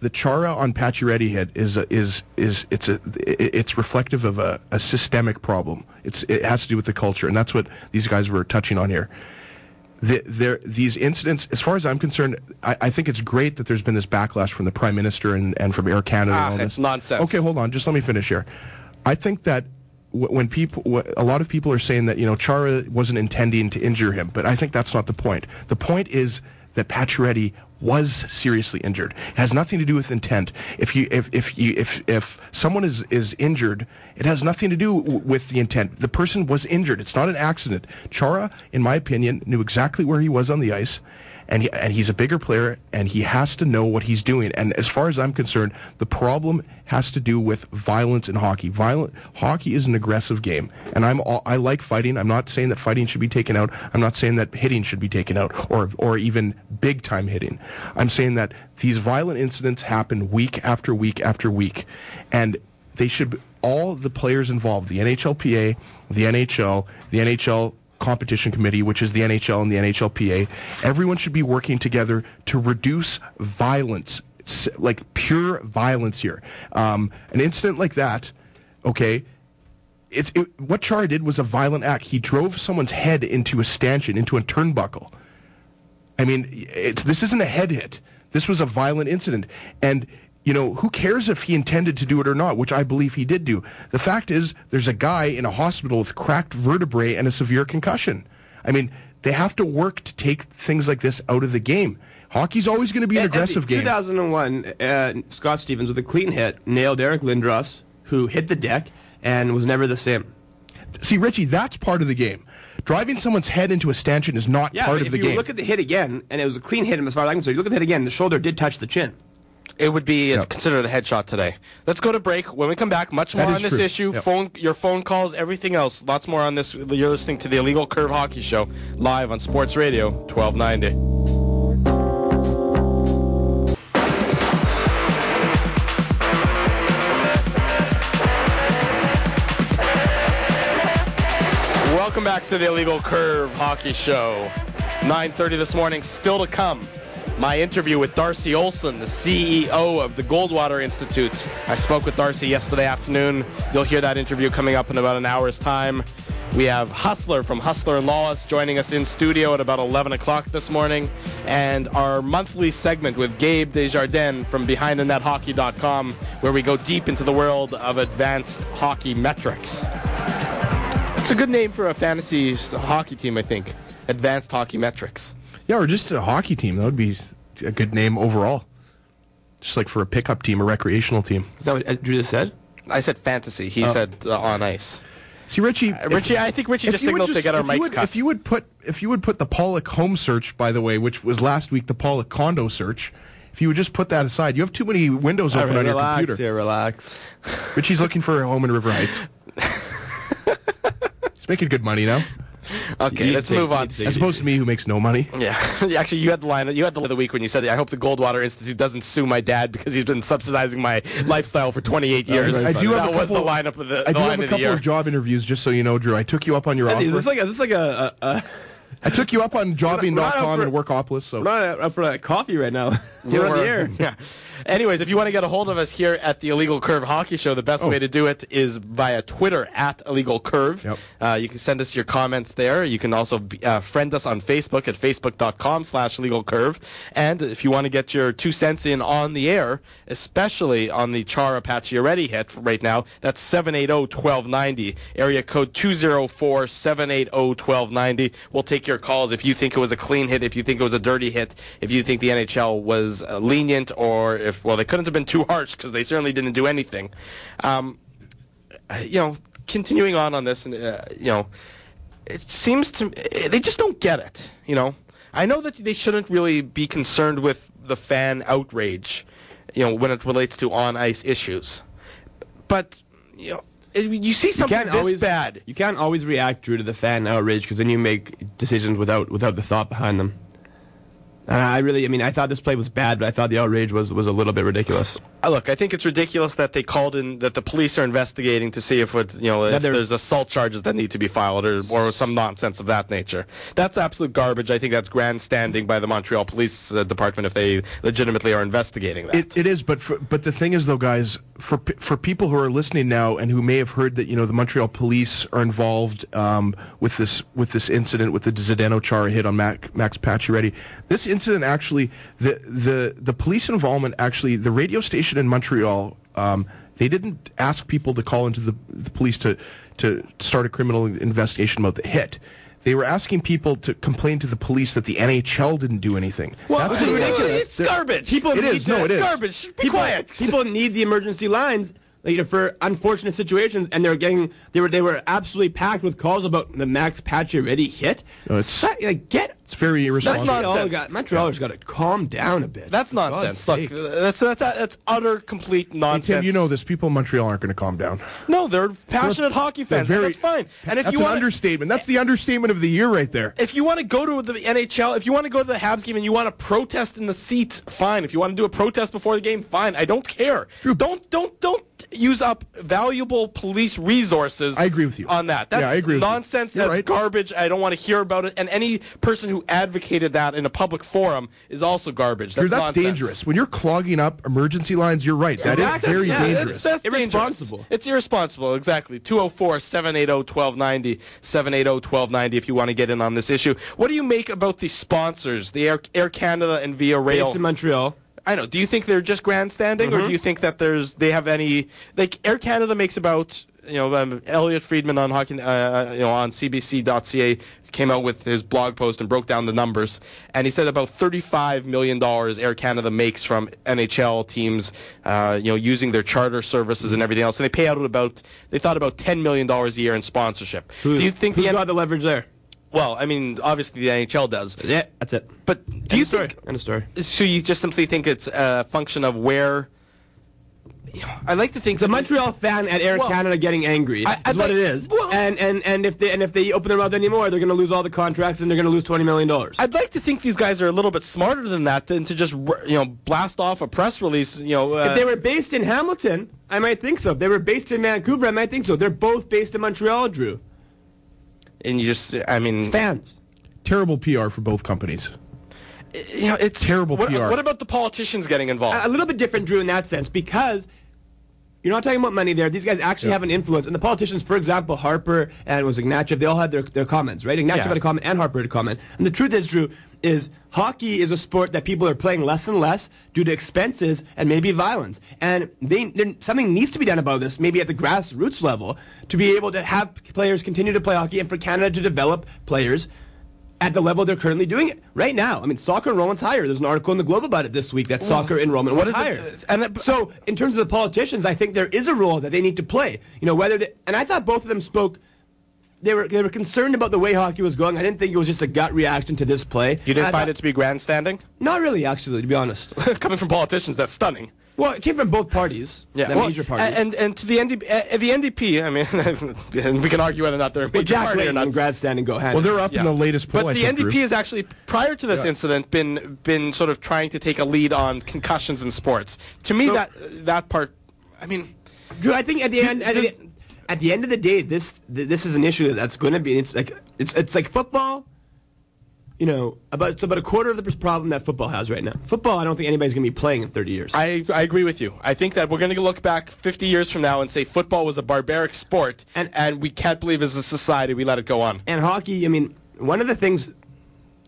the Chara on Pacioretty head is a, is is it's a it's reflective of a, a systemic problem. It's it has to do with the culture, and that's what these guys were touching on here the, there, these incidents, as far as I'm concerned, I, I think it's great that there's been this backlash from the Prime Minister and, and from Air Canada. Ah, and all it's this. nonsense. Okay, hold on. Just let me finish here. I think that w- when people, w- a lot of people are saying that, you know, Chara wasn't intending to injure him, but I think that's not the point. The point is that Pacioretty was seriously injured. It has nothing to do with intent. If you if if you if if someone is is injured, it has nothing to do w- with the intent. The person was injured. It's not an accident. Chara, in my opinion, knew exactly where he was on the ice, and he, and he's a bigger player, and he has to know what he's doing. And as far as I'm concerned, the problem has to do with violence in hockey. Violent hockey is an aggressive game, and I'm all, I like fighting. I'm not saying that fighting should be taken out. I'm not saying that hitting should be taken out, or or even big time hitting. I'm saying that these violent incidents happen week after week after week, and they should all the players involved, the NHLPA, the NHL, the NHL competition committee, which is the NHL and the NHLPA, everyone should be working together to reduce violence, like pure violence here. Um, an incident like that, okay, it's, it, what Chara did was a violent act. He drove someone's head into a stanchion, into a turnbuckle. I mean, this isn't a head hit. This was a violent incident. And you know, who cares if he intended to do it or not, which I believe he did do. The fact is, there's a guy in a hospital with cracked vertebrae and a severe concussion. I mean, they have to work to take things like this out of the game. Hockey's always going to be an aggressive game. 2001, uh, Scott Stevens with a clean hit nailed Eric Lindros, who hit the deck and was never the same. See, Richie, that's part of the game. Driving someone's head into a stanchion is not yeah, part of the game. If you look at the hit again, and it was a clean hit, as far as I can see, you look at the hit again, the shoulder did touch the chin. It would be yep. considered a headshot today. Let's go to break. When we come back, much more on this true. issue. Yep. Phone, your phone calls, everything else. Lots more on this. You're listening to the Illegal Curve Hockey Show live on Sports Radio 1290. Welcome back to the Illegal Curve Hockey Show. 9.30 this morning, still to come my interview with Darcy Olson, the CEO of the Goldwater Institute. I spoke with Darcy yesterday afternoon. You'll hear that interview coming up in about an hour's time. We have Hustler from Hustler and Lawless joining us in studio at about 11 o'clock this morning. And our monthly segment with Gabe Desjardins from BehindTheNetHockey.com, where we go deep into the world of advanced hockey metrics. It's a good name for a fantasy hockey team, I think. Advanced Hockey Metrics. Yeah, or just a hockey team. That would be a good name overall. Just like for a pickup team, a recreational team. Is that what Drew just said? I said fantasy. He oh. said uh, on ice. See, Richie. Uh, Richie, I think Richie just signaled just, to get our mics would, cut. If you would put, if you would put the Pollock home search, by the way, which was last week, the Pollock condo search. If you would just put that aside, you have too many windows open right, on relax, your computer. Yeah, relax. Richie's looking for a home in River Heights. He's making good money now. Okay, let's move on. As opposed to me, who makes no money. Yeah, actually, you had the line. You had the line of the week when you said, "I hope the Goldwater Institute doesn't sue my dad because he's been subsidizing my lifestyle for 28 years." I do have that a was the lineup of the. I do have a couple of, of job interviews, just so you know, Drew. I took you up on your offer. Is this like a, is this like a, a, a I took you up on jobbing.com and Workopolis. So we're not up for that coffee right now. You're on the air. Yeah. Anyways, if you want to get a hold of us here at the Illegal Curve Hockey Show, the best oh. way to do it is via Twitter at Illegal Curve. Yep. Uh, you can send us your comments there. You can also be, uh, friend us on Facebook at facebook.com slash Illegal Curve. And if you want to get your two cents in on the air, especially on the Chara Pacioretty hit right now, that's 780-1290, area code 204-780-1290. We'll take your calls if you think it was a clean hit, if you think it was a dirty hit, if you think the NHL was uh, lenient or if well, they couldn't have been too harsh because they certainly didn't do anything. Um, you know, continuing on on this, and uh, you know, it seems to they just don't get it. You know, I know that they shouldn't really be concerned with the fan outrage, you know, when it relates to on ice issues, but you know. You see something you this always, bad. You can't always react, due to the fan outrage because then you make decisions without without the thought behind them. And I really, I mean, I thought this play was bad, but I thought the outrage was was a little bit ridiculous. Uh, look, I think it's ridiculous that they called in that the police are investigating to see if it, you know if there's assault charges that need to be filed or or some nonsense of that nature. That's absolute garbage. I think that's grandstanding by the Montreal Police uh, Department if they legitimately are investigating that. It, it is, but for, but the thing is though, guys, for for people who are listening now and who may have heard that you know the Montreal Police are involved um, with this with this incident with the Zdeno Chara hit on Mac, Max Pacioretty, this incident actually the the the police involvement actually the radio station in Montreal um, they didn't ask people to call into the, the police to to start a criminal investigation about the hit they were asking people to complain to the police that the NHL didn't do anything. Well, That's ridiculous. It's garbage. People it is. No, it is. garbage. Be people, quiet. People need the emergency lines for unfortunate situations, and they're getting they were they were absolutely packed with calls about the Max Pacioretty hit. No, like, get It's very irresponsible. nonsense. Montreal got Montreal's got to calm down a bit. That's nonsense. Look, sake. that's, that's that's utter complete Hey, nonsense. Tim, you know this. People in Montreal aren't going to calm down. No, they're passionate hockey They're fans. and that's fine. And if that's you an want understatement. That's the understatement of the year right there. if you want to go to the NHL, if you want to go to the Habs game and you want to protest in the seats, fine. If you want to do a protest before the game, fine. I don't care. Don't don't don't use up valuable police resources. I agree with you. on that. That's Yeah, I agree with nonsense. You're That's right. garbage. I don't want to hear about it. And any person who advocated that in a public forum is also garbage. That's, that's dangerous. When you're clogging up emergency lines, you're right. That is Exactly. very Yeah, dangerous. That's Irresponsible. dangerous. It's irresponsible, exactly. 204-780-1290, 780-1290 if you want to get in on this issue. What do you make about the sponsors, the Air, Air Canada and Via Rail? Based in Montreal. I know. Do you think they're just grandstanding, or do you think that there's they have any like Air Canada makes about you know um, Elliotte Friedman on hockey uh, you know on CBC.ca came out with his blog post and broke down the numbers, and he said about 35 million dollars Air Canada makes from NHL teams, uh, you know, using their charter services and everything else, and they pay out about they thought about 10 million dollars a year in sponsorship. do you think Who's the got the leverage there? well, I mean, obviously the NHL does, Yeah, that's it. but do End you story. think End of story. so you just simply think it's a function of where. You know, I like to think It's a Montreal fan at Air Well, Canada getting angry. I- That's I'd what like- it is. well- and, and and if they and if they open their mouth anymore, they're going to lose all the contracts and they're going to lose twenty million dollars. I'd like to think these guys are a little bit smarter than that than to just you know blast off a press release. You know, uh, If they were based in Hamilton, I might think so. If they were based in Vancouver, I might think so. They're both based in Montreal, Drew. and you just, I mean, Fans. Terrible PR for both companies. you know, it's Terrible what, PR. What about the politicians getting involved? A, a little bit different, Drew, in that sense, because you're not talking about money there. These guys actually Yeah. have an influence. And the politicians, for example, Harper and was Ignatieff, they all had their, their comments, right? Ignatieff Yeah. had a comment and Harper had a comment. And the truth is, Drew, is hockey is a sport that people are playing less and less due to expenses and maybe violence. And they, something needs to be done about this, maybe at the grassroots level, to be able to have players continue to play hockey and for Canada to develop players at the level they're currently doing it right now. I mean, soccer enrollment's higher. There's an article in the Globe about it this week that soccer enrollment what was is it- higher. Uh, and uh, it- so, in terms of the politicians, I think there is a role that they need to play. You know, whether they, and I thought both of them spoke. They were they were concerned about the way hockey was going. I didn't think it was just a gut reaction to this play. you didn't find thought- it to be grandstanding? Not really, actually, to be honest. Coming from politicians, that's stunning. Well, it came from both parties. Yeah, the well, major parties. And and to the NDP, uh, the NDP. I mean, we can argue whether or not they're a well, major Jack party or Layton not. and grad standing go hand. Well, they're up Yeah. in the latest poll. But the think, NDP Drew. has actually, prior to this Yeah. incident, been been sort of trying to take a lead on concussions in sports. To me, So- that that part, I mean, Drew, I think at the end, at the, at the end of the day, this this is an issue that's going to be. It's like it's it's like football. You know, about it's about a quarter of the problem that football has right now. Football, I don't think anybody's going to be playing in 30 years. I I agree with you. I think that we're going to look back 50 years from now and say football was a barbaric sport, and And- and we can't believe as a society we let it go on. and hockey, I mean, one of the things,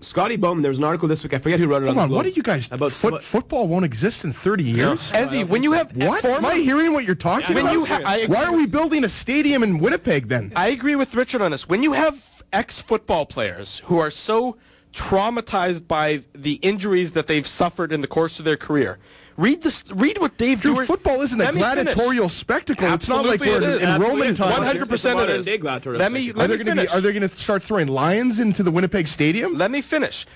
Scotty Bowman, there was an article this week. I forget who wrote it. Hold on on, the what Globe, did you guys? about foot, about- football won't exist in 30 years. Ezzy, when you have What? Am I hearing what you're talking When about? you ha- Why are we building a stadium in Winnipeg then? I agree with Richard on this. When you have ex-football players who are so traumatized by the injuries that they've suffered in the course of their career, read this. Read what Dave Dude, Dewar- football isn't a Let me finish. gladiatorial spectacle. it's not like Absolutely we're it in in Roman times. 100% it Modern Let me. Let are, me they going to be? Are they going to start throwing lions into the Winnipeg Stadium? Let me finish.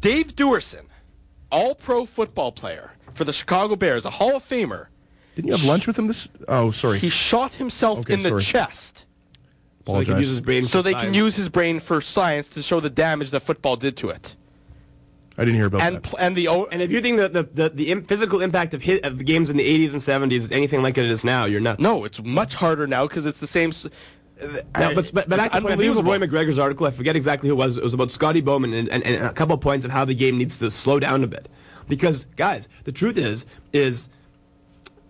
Dave Duerson, all-pro football player for the Chicago Bears, a Hall of Famer. Didn't you have lunch with him? This? Oh, sorry. He shot himself Okay, in the sorry. Chest So they can use his brain. so for they can science. use his brain for science to show the damage that football did to it. I didn't hear about And that. and the And if you think that the the, the physical impact of hit of the games in the 80s and 70s is anything like it is now, you're nuts. no, it's much harder now because it's the same. s- No, I- but, but, but it's back to the point, I think it was unbelievable. Roy MacGregor's article. I forget exactly who it was. It was about Scotty Bowman and, and, and a couple of points of how the game needs to slow down a bit. Because, guys, the truth is, is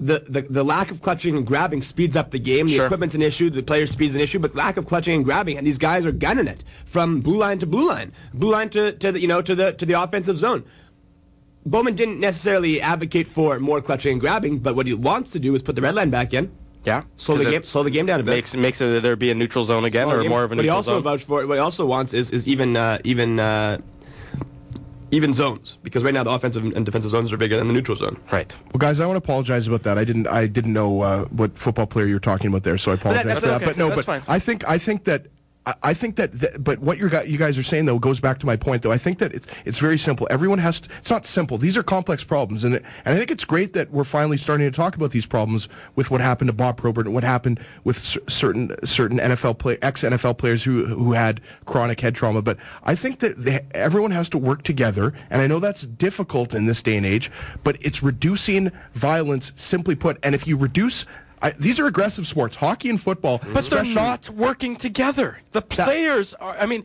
the, the, the lack of clutching and grabbing speeds up the game. The Sure. equipment's an issue. The player speed's an issue. But lack of clutching and grabbing, and these guys are gunning it from blue line to blue line, blue line to, to the you know to the to the offensive zone. Bowman didn't necessarily advocate for more clutching and grabbing, but what he wants to do is put the red line back in, Yeah, slow the game, slow the game down a bit. makes makes it there be a neutral zone again or more of a What he also zone. for, what he also wants is is even uh, even uh, even zones because right now the offensive and defensive zones are bigger than the neutral zone. right. Well, guys, I want to apologize about that. I didn't. I didn't know uh, what football player you were talking about there, so I apologize that's for that. okay. But no, That's but fine. I think I think that I, think that, th- but what you guys are saying though goes back to my point though. I think that it's it's very simple. Everyone has. To, it's not simple. These are complex problems, and and I think it's great that we're finally starting to talk about these problems with what happened to Bob Probert and what happened with cer- certain certain NFL play ex NFL players who who had chronic head trauma. But I think that they, everyone has to work together, and I know that's difficult in this day and age. But it's reducing violence, simply put. And if you reduce I, these are aggressive sports, hockey and football. But they're not working together. The players are. I mean,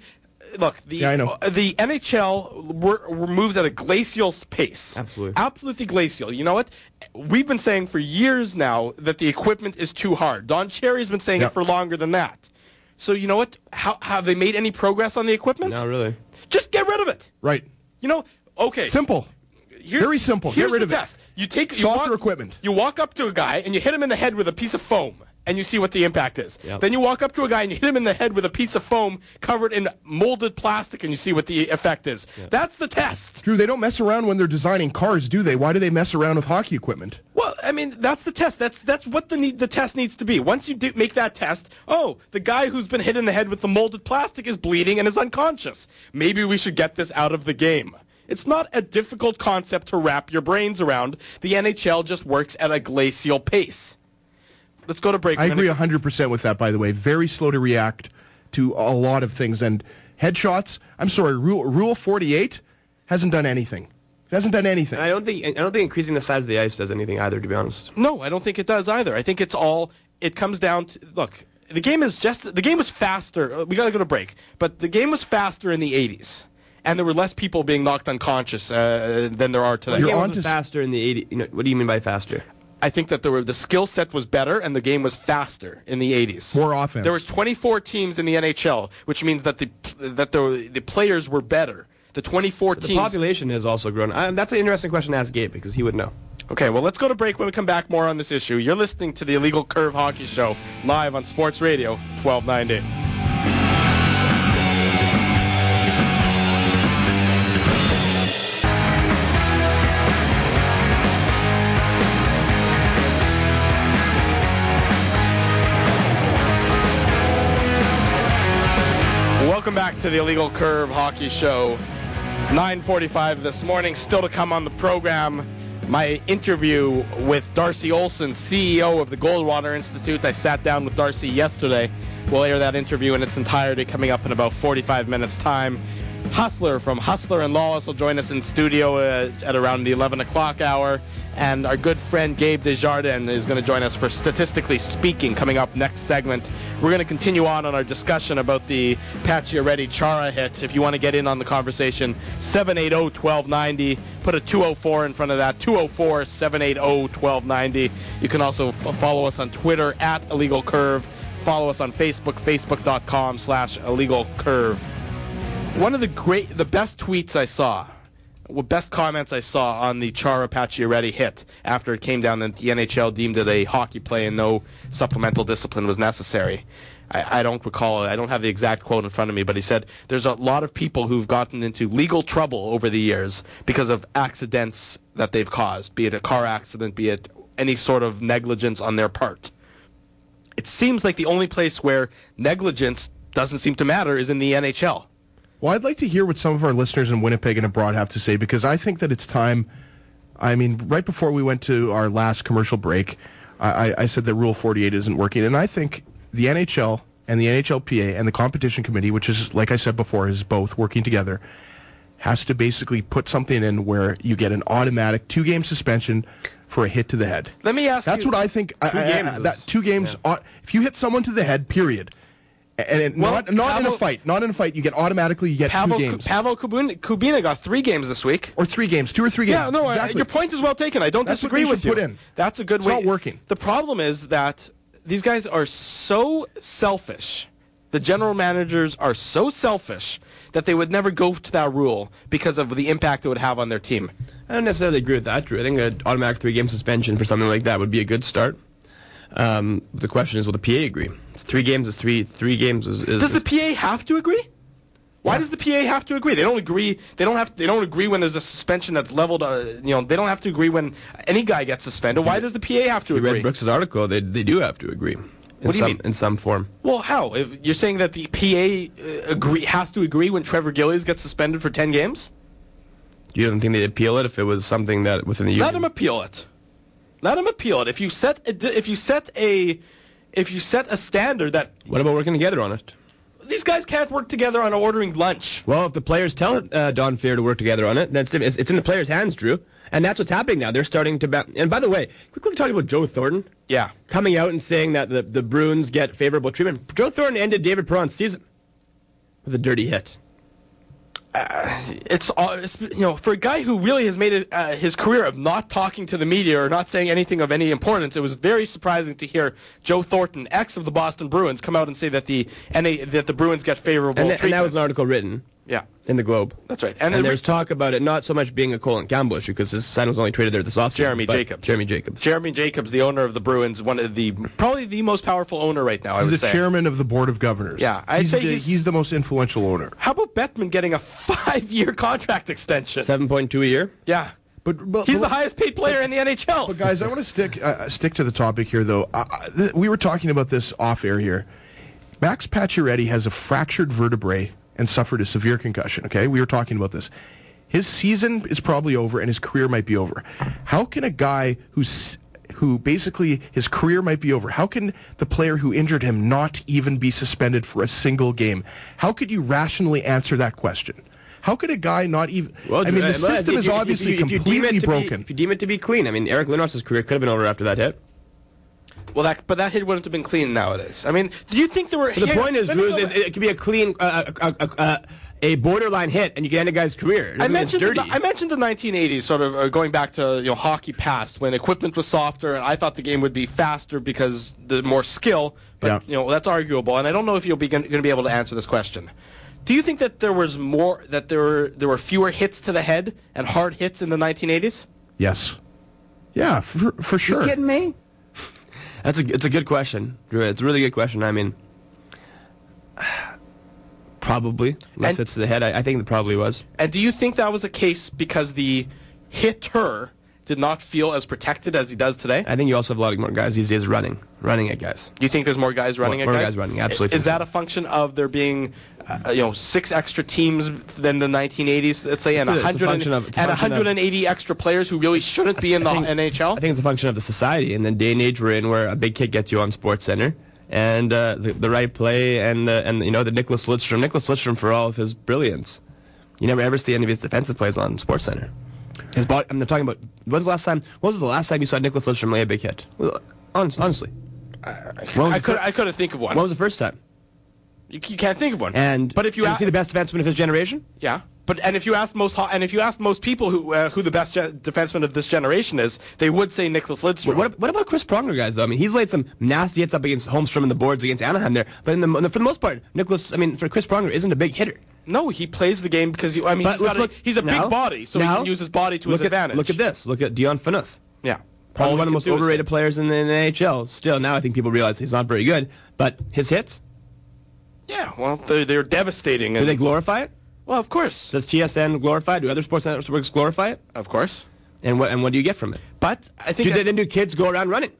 look. The Yeah, I know. uh, the NHL wor- wor- moves at a glacial pace. Absolutely. Absolutely glacial. You know what? We've been saying for years now that the equipment is too hard. Don Cherry's been saying Yeah. it for longer than that. So you know what? How have they made any progress on the equipment? No, really. Just get rid of it. Right. You know? Okay. Simple. Here's- Very simple. Get Here's rid the of it. test. You take you Softer walk, equipment. You walk up to a guy and you hit him in the head with a piece of foam, and you see what the impact is. Yep. Then you walk up to a guy and you hit him in the head with a piece of foam covered in molded plastic, and you see what the effect is. That's the test. Drew, they don't mess around when they're designing cars, do they? Why do they mess around with hockey equipment? Well, I mean, that's the test. That's that's what the need, the test needs to be. Once you do make that test, oh, the guy who's been hit in the head with the molded plastic is bleeding and is unconscious. Maybe we should get this out of the game. It's not a difficult concept to wrap your brains around. The NHL just works at a glacial pace. Let's go to break. I agree 100% with that, by the way. Very slow to react to a lot of things. And headshots, I'm sorry, Rule, Rule 48 hasn't done anything. It hasn't done anything. I don't think I don't think increasing the size of the ice does anything either. To be honest. No, I don't think it does either. I think it's all. It comes down to look. The game is just the game was faster. uh, We got to go to break, but the game was faster in the '80s, and there were less people being knocked unconscious uh, than there are today. The You're game on wasn't to s- faster in the 80. You know, what do you mean by faster? I think that there were the skill set was better and the game was faster in the 80s. More offense. There were 24 teams in the NHL, which means that the that the the players were better. The 24 The teams. population has also grown. Uh, that's an interesting question to ask Gabe because he would know. Okay, well, let's go to break when we come back more on this issue. You're listening to the Illegal Curve Hockey Show live on Sports Radio 1290. To the Illegal Curve Hockey Show. 9:45 this morning. Still to come on the program, my interview with Darcy Olsen, CEO of the Goldwater Institute. I sat down with Darcy yesterday. We'll air that interview in its entirety coming up in about 45 minutes' time. Hustler from Hustler and Lawless will join us in studio uh, at around the 11 o'clock hour. And our good friend Gabe Desjardins is going to join us for Statistically Speaking coming up next segment. We're going to continue on on our discussion about the Pacioretty Chara hit. If you want to get in on the conversation, 780-1290. Put a 204 in front of that, 204-780-1290. You can also follow us on Twitter at Illegal Curve. Follow us on Facebook, facebook.com slash Illegal Curve. One of the great, the best tweets I saw, well, best comments I saw on the Chara Pacioretty hit after it came down that the NHL deemed it a hockey play and no supplemental discipline was necessary. I, I don't recall, I don't have the exact quote in front of me, but he said there's a lot of people who've gotten into legal trouble over the years because of accidents that they've caused, be it a car accident, be it any sort of negligence on their part. It seems like the only place where negligence doesn't seem to matter is in the NHL. Well, I'd like to hear what some of our listeners in Winnipeg and abroad have to say because I think that it's time. I mean, right before we went to our last commercial break, I, I- I said that Rule 48 isn't working, and I think the NHL and the NHLPA and the competition committee, which is, like I said before, is both working together, has to basically put something in where you get an automatic two-game suspension for a hit to the head. Let me ask you. That's you. what I think. I- Two I- I- games that is- two games. au- if you hit someone to the head, period, and it, Well, not not in a fight, not in a fight, you get automatically you get Pavel, two games Pavel Kubin, Kubina got three games this week. or three games, two or three games. Yeah, no, I- your point is well taken. I don't That's what disagree they with should you. put in. That's a good It's way. not working. The problem is that these guys are so selfish. The general managers are so selfish that they would never go to that rule because of the impact it would have on their team. I don't necessarily agree with that, Drew. I think an automatic three-game suspension for something like that would be a good start. Um, the question is, will the PA agree? It's three games is three. Three games is. is Does the PA have to agree? Why does the PA have to agree? They don't agree. They don't have. They don't agree when there's a suspension that's leveled. Uh, you know, they don't have to agree when any guy gets suspended. Why does the PA have to you agree? read Brooks's article? They they do have to agree. In What do you some, mean? In some form. Well, how? If you're saying that the PA uh, agree has to agree when Trevor Gillies gets suspended for 10 games? You don't think they'd appeal it if it was something that within the Let union? him appeal it. Let him appeal it. If you set a, if you set a if you set a standard that What about working together on it? these guys can't work together on ordering lunch. Well, if the players tell uh, Don Fehr to work together on it, then it's, it's, in the players' hands, Drew. And that's what's happening now. They're starting to... Ba- and by the way, quickly talking about Joe Thornton. Yeah. Coming out and saying that the, the Bruins get favorable treatment. Joe Thornton ended David Perron's season with a dirty hit. It's, all- it's you know for a guy who really has made it uh, his career of not talking to the media or not saying anything of any importance. It was very surprising to hear Joe Thornton, ex of the Boston Bruins, come out and say that the NA, that the Bruins get favorable And, th- and treatment. that was an article written yeah, in the Globe. that's right. And, the- there's talk about it not so much being a Colin Campbell issue because his son was only traded there this offseason. Jeremy Jacobs. Jeremy Jacobs. Jeremy Jacobs, the owner of the Bruins, one of the probably the most powerful owner right now. I He's would the say. chairman of the board of governors. Yeah, I'd he's say the, he's- he's the most influential owner. How about Bettman getting a five-year contract extension? 7.2 a year. Yeah, But, but he's but- the highest-paid player in the NHL. But guys, I want to stick uh, stick to the topic here, though. Uh, uh, th- we were talking about this off air here. Max Pacioretty has a fractured vertebrae and suffered a severe concussion. Okay, we were talking about this. His season is probably over, and his career might be over. How can a guy who's who basically his career might be over. How can the player who injured him not even be suspended for a single game? How could you rationally answer that question? How could a guy not even? Well, I mean, the uh, system if is if obviously if completely to be- broken. if you deem it to be clean, I mean, Eric Lindros's career could have been over after that hit. Well, that but that hit wouldn't have been clean nowadays. I mean, do you think there were? But the point is, Drew, is it, it could be a clean, uh, uh, uh, uh, a borderline hit, and you can end a guy's career. I mentioned dirty. the, I mentioned the 1980s, sort of uh, going back to you know hockey past when equipment was softer, and I thought the game would be faster because the more skill. But Yeah. you know that's arguable, and I don't know if you'll be going to be able to answer this question. Do you think that there was more that there were there were fewer hits to the head and hard hits in the 1980s? Yes. Yeah, for, for sure. You kidding me? That's a it's a good question, Drew. It's a really good question. I mean, probably unless And- it's the head. I, I think it probably was. And do you think that was the case because the hitter did not feel as protected as he does today? I think you also have a lot more guys these days running, running at guys. Do you think there's more guys running More- at more guys? guys running, absolutely. Is that a function of there being, uh, you know, six extra teams than the 1980s, let's say, and, It's a- it's a 100 function of- and function of- 180 extra players who really shouldn't be in the think- NHL? I think it's a function of the society and the day and age we're in, where a big kid gets you on Sports Center, and uh, the, the right play and uh, and you know the Nicholas Lidstrom, Nicholas Lidstrom for all of his brilliance, you never ever see any of his defensive plays on Sports Center. His body, I'm talking about. When's the last time? When was the last time you saw Nicholas Lidstrom lay a big hit? Honestly, was I could I couldn't think of one. when was the first time? you, you can't think of one. And but if you and ask, see the best defenseman of his generation, yeah, but and if you ask most and if you ask most people who uh, who the best ge- defenseman of this generation is, they would say Nicholas Lidstrom. What, what about Chris Pronger, guys? Though I mean, he's laid some nasty hits up against Holmstrom and the boards against Anaheim there. But in the, for the most part, Nicholas, I mean, for Chris Pronger, isn't a big hitter. No, he plays the game because you, I mean But he's, let's a, look- he's a now- big body, so he now, can use his body to look his at, advantage. Look at this. Look at Dion Phaneuf. Yeah. Probably one of the most can do is overrated players in the, in the NHL. Still, now I think people realize he's not very good. But his hits, Yeah, well, they're, they're devastating. do they glorify it? well, of course. Does TSN glorify it? Do other sports networks glorify it? Of course. And what and what do you get from it? But I think Do I- they, then do kids go around running?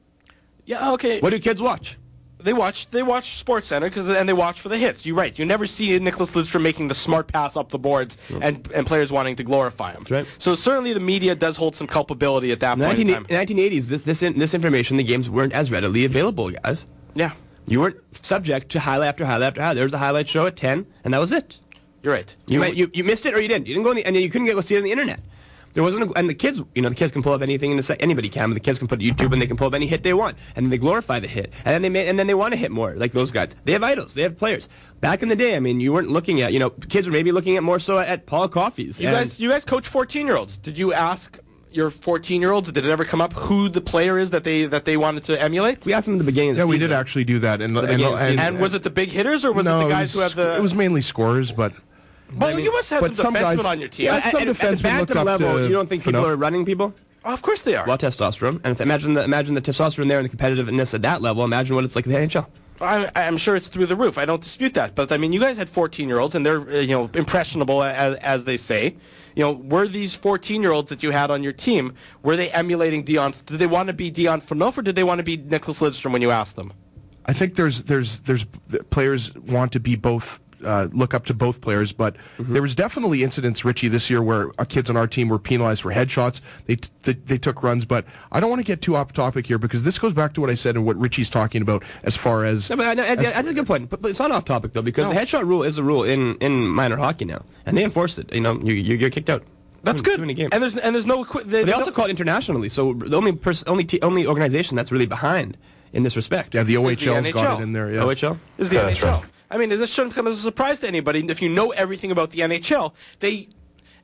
yeah, okay. What do kids watch? They watch they watch Sports Center because and they watch for the hits. You're right. You never see Nicholas Lidstrom making the smart pass up the boards and and players wanting to glorify him. right. So certainly the media does hold some culpability at that In the point in time. 1980s, this this in, this information, the games weren't as readily available, guys. Yeah, You weren't subject to highlight after highlight after highlight. There was a highlight show at 10, and that was it. you're right. You, might, you, you missed it or you didn't. You didn't go on the, and then you couldn't get go see it on the internet. There wasn't, a, and the kids, you know, the kids can pull up anything in the se- anybody can, but the kids can put YouTube and they can pull up any hit they want, and they glorify the hit, and then they may, and then they want to hit more, like those guys. They have idols, they have players. Back in the day, I mean, you weren't looking at, you know, kids were maybe looking at more so at Paul Coffey's. You guys you guys coach 14 year olds. Did you ask your 14 year olds? Did it ever come up who the player is that they that they wanted to emulate? we asked them at the beginning of the Yeah, we did actually do that, and, and, beginning of the season. And was it the big hitters or was no, it the guys it who was, have the? It was mainly scorers, but well, you must have but some some defensemen guys- on your team. Yeah, And- some and- and defensemen at the bantam up level, to you don't think people Phaneuf. are running people? Oh, of course they are. Well, testosterone. And if, imagine the imagine the testosterone there and the competitiveness at that level. Imagine what it's like in the NHL. I, I'm sure it's through the roof. I don't dispute that. But I mean, you guys had 14 year olds, and they're uh, you know impressionable as, as they say. You know, were these 14 year olds that you had on your team were they emulating Dion? Did they want to be Dion Phaneuf or did they want to be Nicholas Lidstrom when you asked them? I think there's there's there's players want to be both. Uh, look up to both players, but Mm-hmm. there was definitely incidents, Richie, this year where uh, kids on our team were penalized for headshots. They, t- they they took runs, but I don't want to get too off topic here because this goes back to what I said and what Richie's talking about as far as No, but I- that's, that's a good point. But, but it's not off topic though, because the headshot rule is a rule in, in minor hockey now, and they enforce it. You know, you you get kicked out. That's good. doing a game. And there's and there's no. Qu- they, But they also call it internationally. So the only pers- only t- only organization that's really behind in this respect. yeah, the Is the OHL's got NHL. it in there. Yeah. OHL. is the That's NHL. right. I mean, this shouldn't come as a surprise to anybody. If you know everything about the NHL, they,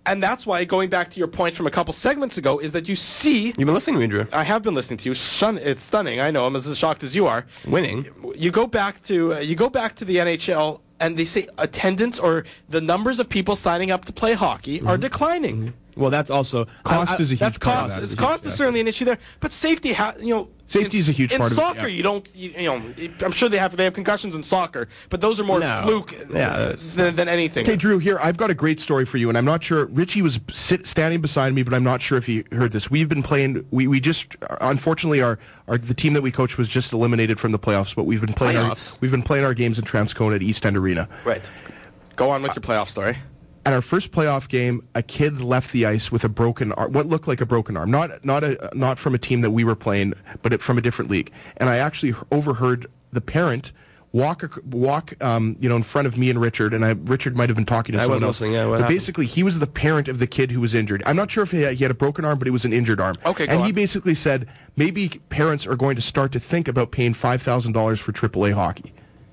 and that's why going back to your point from a couple segments ago is that you see. You've been listening to me, Drew. I have been listening to you. Shun, it's stunning. I know. I'm as shocked as you are. Winning. You go back to uh, you go back to the NHL, and they say attendance or the numbers of people signing up to play hockey are declining. Well, that's also Cost is a huge That's part of cost. It's cost is certainly an issue there, but safety, ha- you know, Safety is a huge in part of it, soccer. yeah. You don't, you, you know, I'm sure they have they have concussions in soccer, but those are more No. fluke Yeah, uh, than, than anything. Okay, Drew, here, I've got a great story for you, and I'm not sure, Richie was sit, standing beside me, but I'm not sure if he heard this. We've been playing, we, we just, unfortunately, our, our, the team that we coach was just eliminated from the playoffs, but we've been playing, our, Playoffs? we've been playing our games in Transcona at East End Arena. Right. Go on with your playoff story. At our first playoff game, a kid left the ice with a broken arm, what looked like a broken arm, not, not, a, not from a team that we were playing, but it, from a different league. And I actually overheard the parent walk, walk, um, you know, in front of me and Richard, and I, Richard might have been talking to I someone else. listening, yeah, what but happened? basically, he was the parent of the kid who was injured. I'm not sure if he had, he had a broken arm, but it was an injured arm. Okay, And he on. basically said maybe parents are going to start to think about paying five thousand dollars for AAA hockey.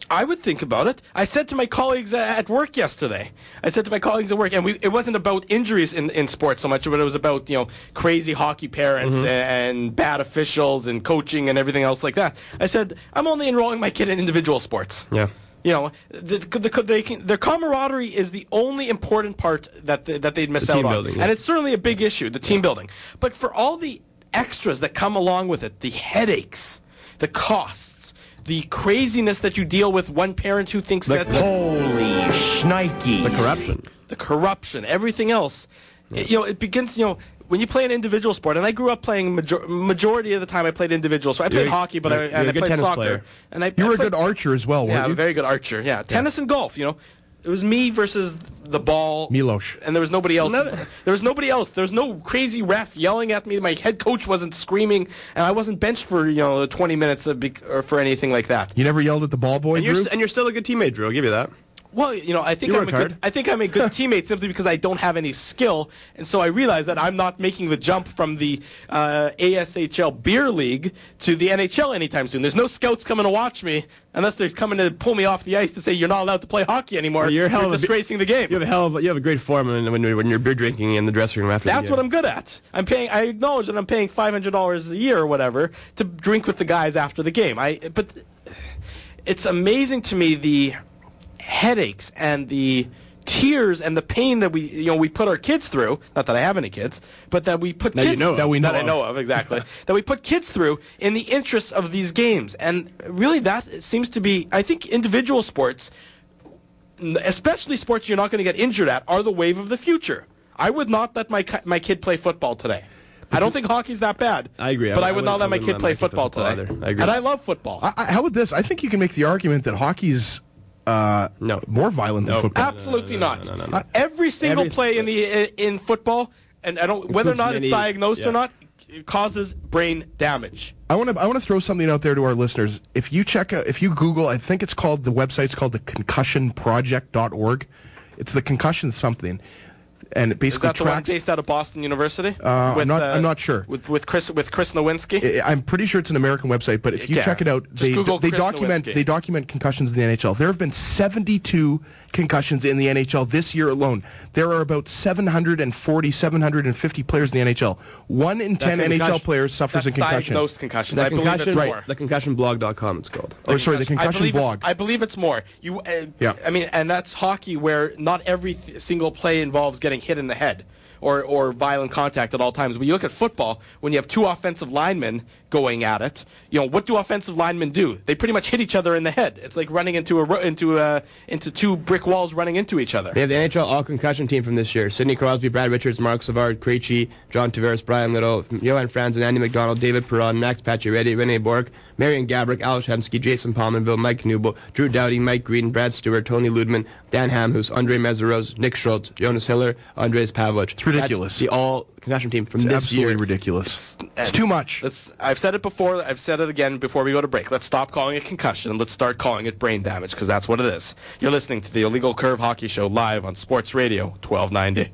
I would think about it. I said to my colleagues at work yesterday. I said to my colleagues at work, and we, it wasn't about injuries in, in sports so much, but it was about you know crazy hockey parents mm-hmm. and bad officials and coaching and everything else like that. I said I'm only enrolling my kid in individual sports. Yeah. You know, the, the, the, they can, their camaraderie is the only important part that they, that they'd miss The out on, building, yeah. and it's certainly a big issue, the team building. But for all the extras that come along with it, the headaches, the costs, the craziness that you deal with, one parent who thinks that Holy shnikes. The corruption. the corruption, everything else, it- you know, it begins. You know, when you play an individual sport, and I grew up playing major- majority of the time I played individual. So I played You're- hockey, but I, you're- and you're a I good played soccer, player. and I You I were a played- good archer as well, Yeah, weren't I'm you? a very good archer. Yeah, tennis and golf. You know, it was me versus the ball. Milos. And there was nobody else. No- There was nobody else. There was no crazy ref yelling at me. My head coach wasn't screaming, and I wasn't benched for you know 20 minutes of bec- or for anything like that. You never yelled at the ball boy, And you're, Drew? st- and you're still a good teammate, Drew. I'll give you that. Well, you know, I think You I'm a good. I think I'm a good teammate simply because I don't have any skill, and so I realize that I'm not making the jump from the uh, ASHL beer league to the NHL anytime soon. There's no scouts coming to watch me unless they're coming to pull me off the ice to say you're not allowed to play hockey anymore. You're hell of a- disgracing the game. You have a hell of a, you have a great form when, when you're when you're beer drinking in the dressing room after. the game. That's game. what I'm good at. I'm paying. I acknowledge that I'm paying five hundred dollars a year or whatever to drink with the guys after the game. I but it's amazing to me the headaches and the tears and the pain that we you know we put our kids through. Not that I have any kids, but that we put That you kids know of. That we know I of. know of exactly that we put kids through in the interests of these games. And really, that seems to be. I think individual sports especially sports you're not going to get injured at, are the wave of the future. I would not let my my kid play football today. I don't think hockey's that bad. I agree. But I I would not let I my wouldn't kid let play my kid play football football today. either. I agree. And I love football. I, I, how about this? I think you can make the argument that hockey's uh, No. more violent than No. football. Absolutely no, no, not. no, no, no. Every single Every- play in the in football, and I don't whether or not it's diagnosed yeah. or not, it causes brain damage. I want to I want to throw something out there to our listeners. If you check out, if you Google, I think it's called the website's called the concussionproject.org. It's the concussion something, and it Is basically that the one based out of Boston University? Uh, I'm not- I'm not sure. With with Chris with Chris Nowinski. I- I'm pretty sure it's an American website, but if you Yeah. check it out, Just they Google they Chris document Nowinski. they document concussions in the NHL. There have been 72 concussions in the NHL this year alone. There are about 740, 750 players in the NHL. One in 10 NHL players suffers That's a concussion. diagnosed concussions. The I believe concussion, it's right. more. The concussionblog.com. It's called. Or sorry, the I concussion believe it's- blog. I believe it's more. You, uh, Yeah. I mean, and that's hockey where not every th- single play involves getting hit in the head or, or violent contact at all times. When you look at football, when you have two offensive linemen going at it. You know, what do offensive linemen do? They pretty much hit each other in the head. It's like running into a into a into two brick walls running into each other. They have the NHL All Concussion team from this year. Sidney Crosby, Brad Richards, Marc Savard, Krejci, John Tavares, Bryan Little, Johan Franz, and Andy McDonald, David Perron, Max Pacioretty, Rene Bourque, Marian Gaborik, Alex Hemsky, Jason Pominville, Mike Knuble, Drew Doughty, Mike Green, Brad Stuart, Toni Lydman, Dan Hamhuis, Andrej Meszaros, Nick Schultz, Jonas Hiller, Andres Pavlich. It's ridiculous. That's the All Concussion team from It's this absolutely year. ridiculous. It's and too much. Let's, I've said it before. I've said it again before we go to break. Let's stop calling it concussion and let's start calling it brain damage because that's what it is. You're listening to the Illegal Curve Hockey Show live on Sports Radio 1290.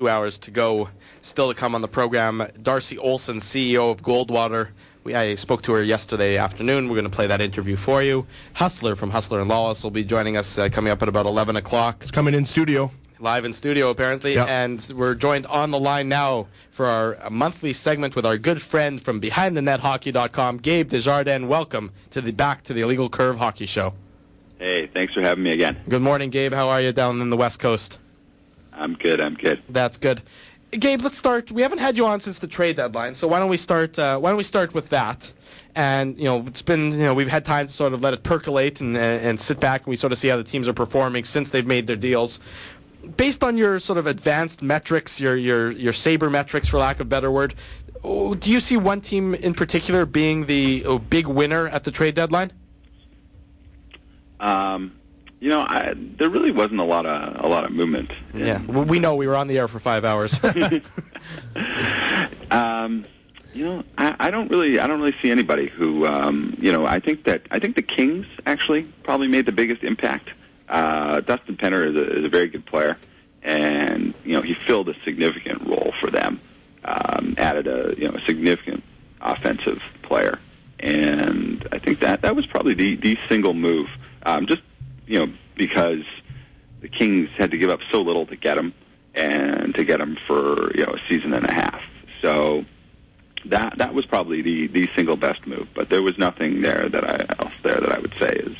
Two hours to go. Still to come on the program. Darcy Olsen, CEO of Goldwater. We, I spoke to her yesterday afternoon. We're going to play that interview for you. Hustler from Hustler and Lawless will be joining us uh, coming up at about 11 o'clock It's coming in studio. Live in studio apparently Yep. and we're joined on the line now for our uh, monthly segment with our good friend from behindthenethockey.com gabe desjardins welcome to the back to the illegal curve hockey show Hey, thanks for having me again. good morning gabe how are you down in the west coast I'm good. I'm good. that's good gabe let's start we haven't had you on since the trade deadline so why don't we start uh, why don't we start with that and you know it's been you know we've had time to sort of let it percolate and and, and sit back and we sort of see how the teams are performing since they've made their deals based on your sort of advanced metrics, your your your saber metrics, for lack of a better word, do you see one team in particular being the oh, big winner at the trade deadline? Um, you know, I, there really wasn't a lot of a lot of movement. in- Yeah, well, we know we were on the air for five hours. Um, you know, I, I don't really, I don't really see anybody who, um, you know, I think that I think the Kings actually probably made the biggest impact. Uh, Dustin Penner is a, is a very good player, and you know he filled a significant role for them. Um, added a you know a significant offensive player, and I think that that was probably the the single move. Um, just you know because the Kings had to give up so little to get him, and to get him for you know a season and a half. So that that was probably the the single best move. But there was nothing there that I else there that I would say is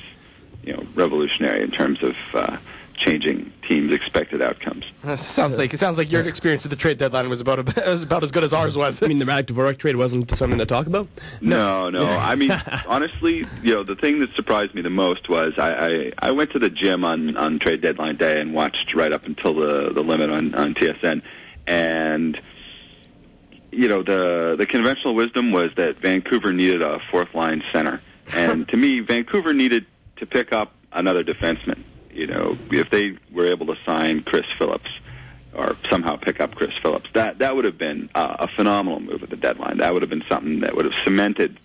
you know revolutionary in terms of uh, changing teams' expected outcomes. sounds like it sounds like your experience at the trade deadline was about a, was about as good as ours was. I mean, the Radek Dvorak trade wasn't something to talk about. No, no. I mean, honestly, you know, the thing that surprised me the most was I, I, I went to the gym on, on trade deadline day and watched right up until the, the limit on, on TSN. And, you know, the, the conventional wisdom was that Vancouver needed a fourth line center. And to me, Vancouver needed to pick up another defenseman. You know, if they were able to sign Chris Phillips or somehow pick up Chris Phillips, that that would have been uh, a phenomenal move at the deadline. That would have been something that would have cemented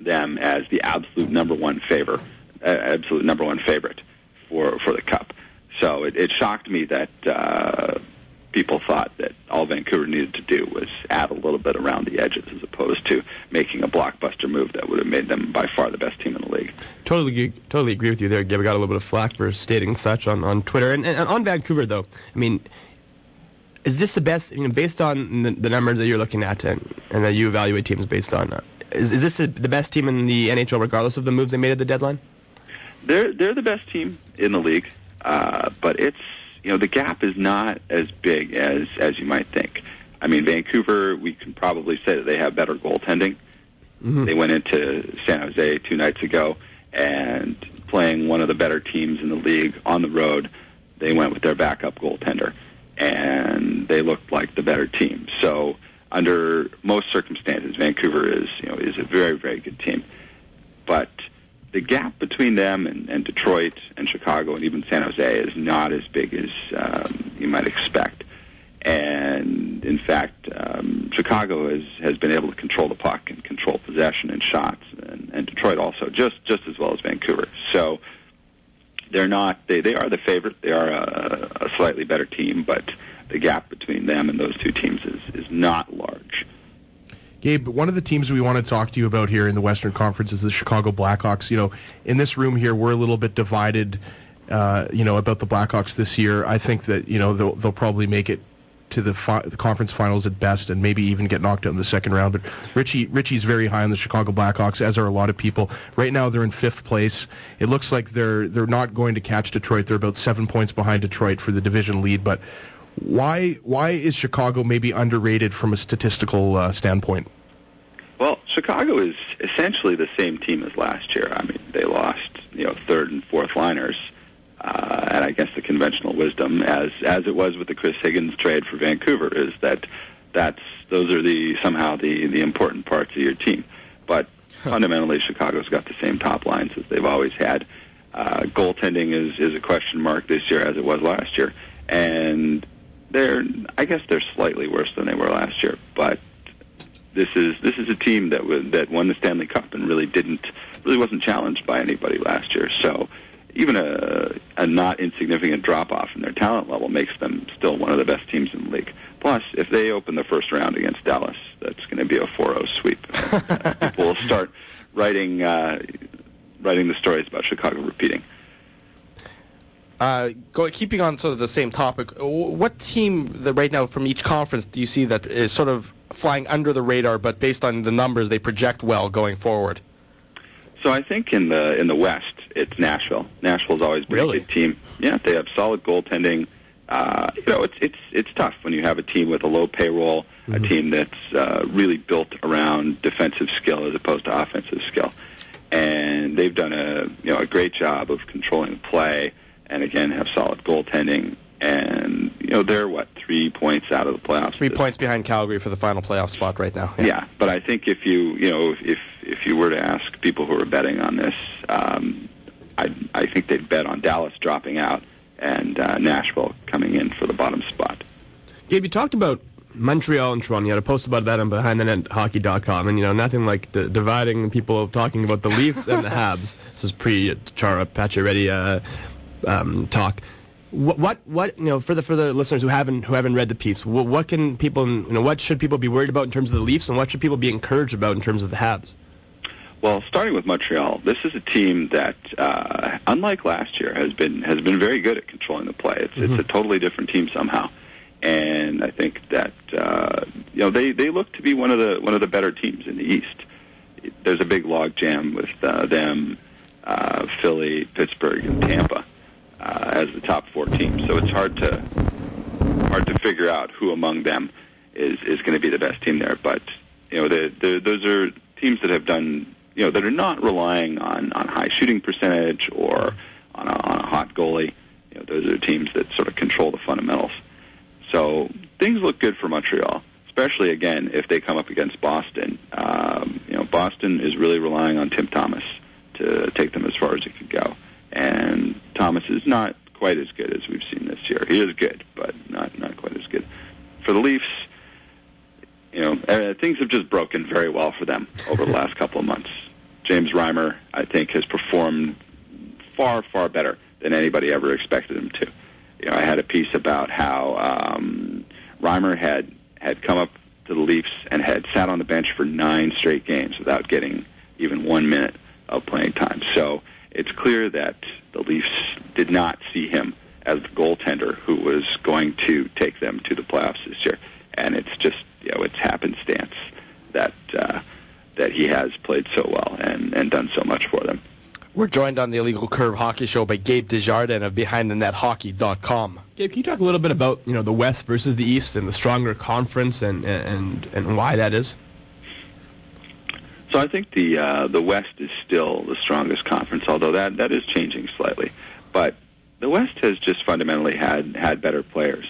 them as the absolute number one favor, uh, absolute number one favorite for for the cup. So it, it shocked me that uh, people thought that all Vancouver needed to do was add a little bit around the edges, as opposed to making a blockbuster move that would have made them by far the best team in the league. Totally, totally agree with you there, Gabe. I got a little bit of flack for stating such on, on Twitter. And, and on Vancouver, though, I mean, is this the best, you know, based on the, the numbers that you're looking at and, and that you evaluate teams based on, uh, is, is this the, the best team in the NHL regardless of the moves they made at the deadline? They're they're the best team in the league, uh, but it's you know the gap is not as big as as you might think. I mean, Vancouver, we can probably say that they have better goaltending. Mm-hmm. They went into San Jose two nights ago and playing one of the better teams in the league on the road. They went with their backup goaltender, and they looked like the better team. So, under most circumstances, Vancouver is you know is a very very good team, but the gap between them and, and Detroit and Chicago and even San Jose is not as big as um, you might expect. And in fact, um, Chicago has, has been able to control the puck and control possession and shots, and, and Detroit also just just as well as Vancouver. So they're not they, they are the favorite. They are a, a slightly better team, but the gap between them and those two teams is, is not large. Gabe, one of the teams we want to talk to you about here in the Western Conference is the Chicago Blackhawks. You know, in this room here, we're a little bit divided, uh, you know, about the Blackhawks this year. I think that, you know, they'll, they'll probably make it to the, fi- the conference finals at best and maybe even get knocked out in the second round. But Richie Richie's very high on the Chicago Blackhawks, as are a lot of people. Right now they're in fifth place. It looks like they're they're not going to catch Detroit. They're about seven points behind Detroit for the division lead. But why why is Chicago maybe underrated from a statistical uh, standpoint? Well, Chicago is essentially the same team as last year. I mean, they lost, you know, third and fourth liners, uh, and I guess the conventional wisdom, as as it was with the Chris Higgins trade for Vancouver, is that that's those are the somehow the the important parts of your team. But fundamentally, Chicago's got the same top lines as they've always had. Uh, goaltending is is a question mark this year, as it was last year, and they're I guess they're slightly worse than they were last year, but this is this is a team that was, that won the Stanley Cup and really didn't really wasn't challenged by anybody last year. So even a a not insignificant drop off in their talent level makes them still one of the best teams in the league. Plus, if they open the first round against Dallas, that's going to be a 4-0 sweep. People will start writing uh, writing the stories about Chicago repeating. Uh, go, keeping on sort of the same topic, what team that right now from each conference do you see that is sort of flying under the radar, but based on the numbers, they project well going forward? So I think in the in the West, it's Nashville. Nashville's always been Really? a good team. Yeah, they have solid goaltending. Uh, you know, it's it's it's tough when you have a team with a low payroll, a team that's uh, really built around defensive skill as opposed to offensive skill, and they've done a you know a great job of controlling the play, and again have solid goaltending. And you know they're what three points out of the playoffs. Three points behind Calgary for the final playoff spot right now. yeah, but I think if you you know if if, if you were to ask people who are betting on this, um, I I think they'd bet on Dallas dropping out and uh, Nashville coming in for the bottom spot. Gabe, you talked about Montreal and Toronto. You had a post about that on BehindTheNetHockey.com, and you know nothing like d- dividing people talking about the Leafs and the Habs. This is pre-Chara Pacioretty uh, um, talk. What, what, what, you know, for the for the listeners who haven't who haven't read the piece, what, what can people, you know, what should people be worried about in terms of the Leafs, and what should people be encouraged about in terms of the Habs? Well, starting with Montreal, this is a team that, uh, unlike last year, has been has been very good at controlling the play. It's it's a totally different team somehow, and I think that uh, you know they they look to be one of the one of the better teams in the East. There's a big log jam with uh, them, uh, Philly, Pittsburgh, and Tampa uh, as the top four teams. So it's hard to hard to figure out who among them is is going to be the best team there. But you know, the, the, those are teams that have done you know that are not relying on on high shooting percentage or on a, on a hot goalie. You know, those are teams that sort of control the fundamentals. So things look good for Montreal, especially again if they come up against Boston. Um, you know, Boston is really relying on Tim Thomas to take them as far as he could go, and Thomas is not quite as good as we've seen this year. He is good, but not not quite as good. For the Leafs, you know, uh, things have just broken very well for them over the last couple of months. James Reimer, I think, has performed far, far better than anybody ever expected him to. You know, I had a piece about how um, Reimer had had come up to the Leafs and had sat on the bench for nine straight games without getting even one minute of playing time. So it's clear that the Leafs did not see him as the goaltender who was going to take them to the playoffs this year. And it's just, you know, it's happenstance that uh, that he has played so well and, and done so much for them. We're joined on the Illegal Curve Hockey Show by Gabe Desjardins of BehindTheNetHockey.com. Gabe, can you talk a little bit about you know the West versus the East and the stronger conference and and and why that is? So I think the uh, the West is still the strongest conference, although that that is changing slightly. But the West has just fundamentally had had better players.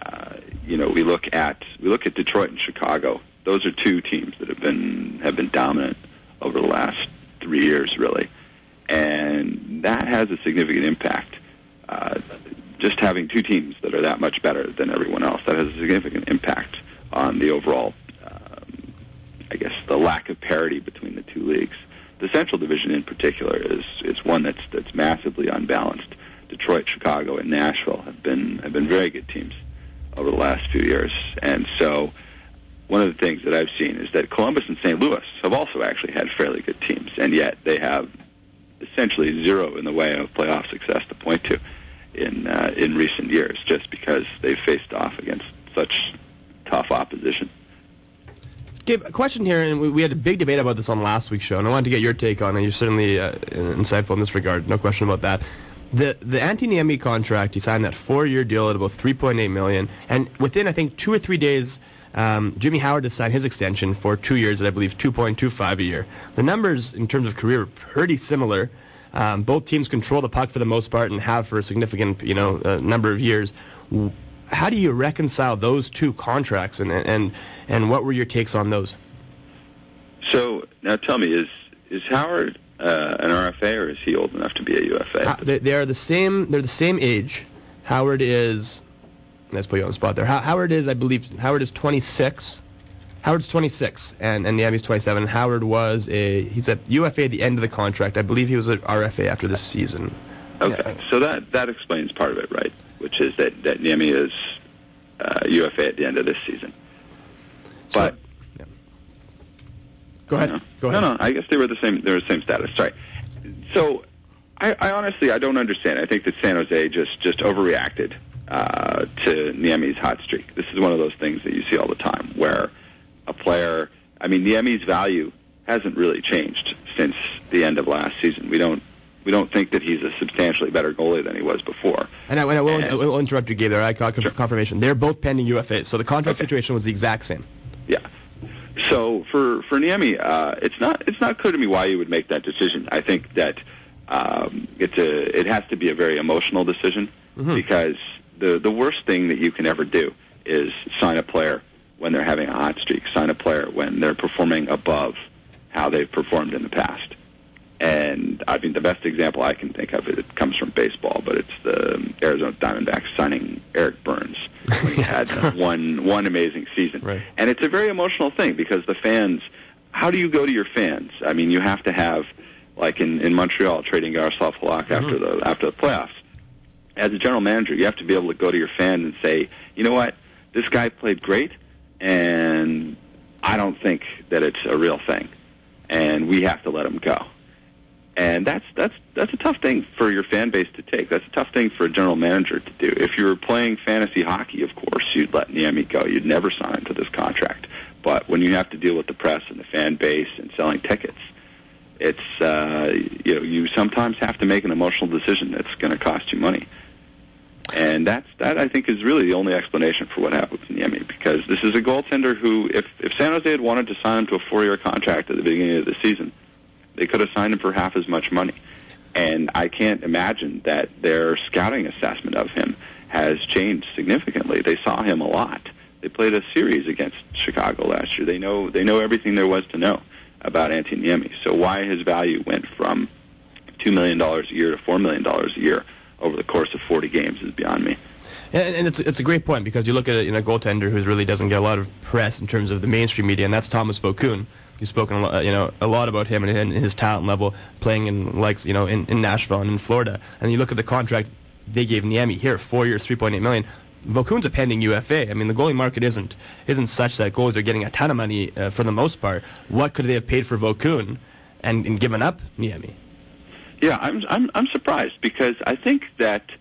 Uh, you know, we look at we look at Detroit and Chicago. Those are two teams that have been have been dominant over the last three years, really, and that has a significant impact. Uh, just having two teams that are that much better than everyone else that has a significant impact on the overall I guess the lack of parity between the two leagues. The Central Division in particular is is one that's that's massively unbalanced. Detroit, Chicago, and Nashville have been have been very good teams over the last few years, and so one of the things that I've seen is that Columbus and St. Louis have also actually had fairly good teams, and yet they have essentially zero in the way of playoff success to point to in uh, in recent years, just because they've faced off against such tough opposition. Gabe, a question here, and we, we had a big debate about this on last week's show, and I wanted to get your take on it. You're certainly uh, insightful in this regard, no question about that. The the Antti Niemi contract, he signed that four-year deal at about 3.8 million, and within I think two or three days Um, Jimmy Howard has signed his extension for two years at I believe 2.25 a year. The numbers in terms of career are pretty similar. Um, both teams control the puck for the most part and have for a significant you know uh, number of years. How do you reconcile those two contracts and and and what were your takes on those? So now tell me, is is Howard uh, an RFA or is he old enough to be a UFA? Uh, they, they are the same. They're the same age. Howard is. Let's put you on the spot there. How, Howard is, I believe, Howard is 26. Howard's 26, and and Niemi's 27. Howard was a he's a UFA at the end of the contract. I believe he was an RFA after this season. Okay, so that that explains part of it, right? Which is that that Niemi is uh, UFA at the end of this season. So- But Go ahead. No. Go ahead. No, no. I guess they were the same. They were the same status. Sorry. So, I, I honestly I don't understand. I think that San Jose just just overreacted uh, to Niemi's hot streak. This is one of those things that you see all the time, where a player. I mean, Niemi's value hasn't really changed since the end of last season. We don't we don't think that he's a substantially better goalie than he was before. And I, and I, will, And- I will interrupt you, Gabe. There, I got conf- Sure. confirmation. They're both pending UFA, so the contract Okay. situation was the exact same. Yeah. So for for Niemi, uh, it's not it's not clear to me why you would make that decision. I think that um, it's a it has to be a very emotional decision because the the worst thing that you can ever do is sign a player when they're having a hot streak, sign a player when they're performing above how they've performed in the past. And I mean, the best example I can think of it comes from baseball, but it's the Arizona Diamondbacks signing Eric Byrnes when he had one one amazing season. Right. And it's a very emotional thing because the fans. How do you go to your fans? I mean, you have to have, like in, in Montreal, trading Jaroslav Halak after mm-hmm. the after the playoffs. As a general manager, you have to be able to go to your fan and say, you know what, this guy played great, and I don't think that it's a real thing, and we have to let him go. And that's that's that's a tough thing for your fan base to take. That's a tough thing for a general manager to do. If you were playing fantasy hockey, of course, you'd let Niemi go. You'd never sign to this contract. But when you have to deal with the press and the fan base and selling tickets, it's uh, you know you sometimes have to make an emotional decision that's going to cost you money. And that's that I think is really the only explanation for what happened with Niemi because this is a goaltender who, if if San Jose had wanted to sign him to a four-year contract at the beginning of the season, they could have signed him for half as much money. And I can't imagine that their scouting assessment of him has changed significantly. They saw him a lot. They played a series against Chicago last year. They know they know everything there was to know about Antti Niemi. So why his value went from two million dollars a year to four million dollars a year over the course of 40 games is beyond me. And, and it's it's a great point because you look at you know, a goaltender who really doesn't get a lot of press in terms of the mainstream media, and that's Thomas Vokoun. You've spoken a lot, you know a lot about him and, his talent level playing in likes you know in, in Nashville and in Florida. And you look at the contract they gave Niemi here, four years, 3.8 million. Vokoun's a pending UFA. I mean, the goalie market isn't isn't such that goalies are getting a ton of money uh, for the most part. What could they have paid for Vokoun and, and given up Niemi? Yeah, I'm I'm I'm surprised because I think that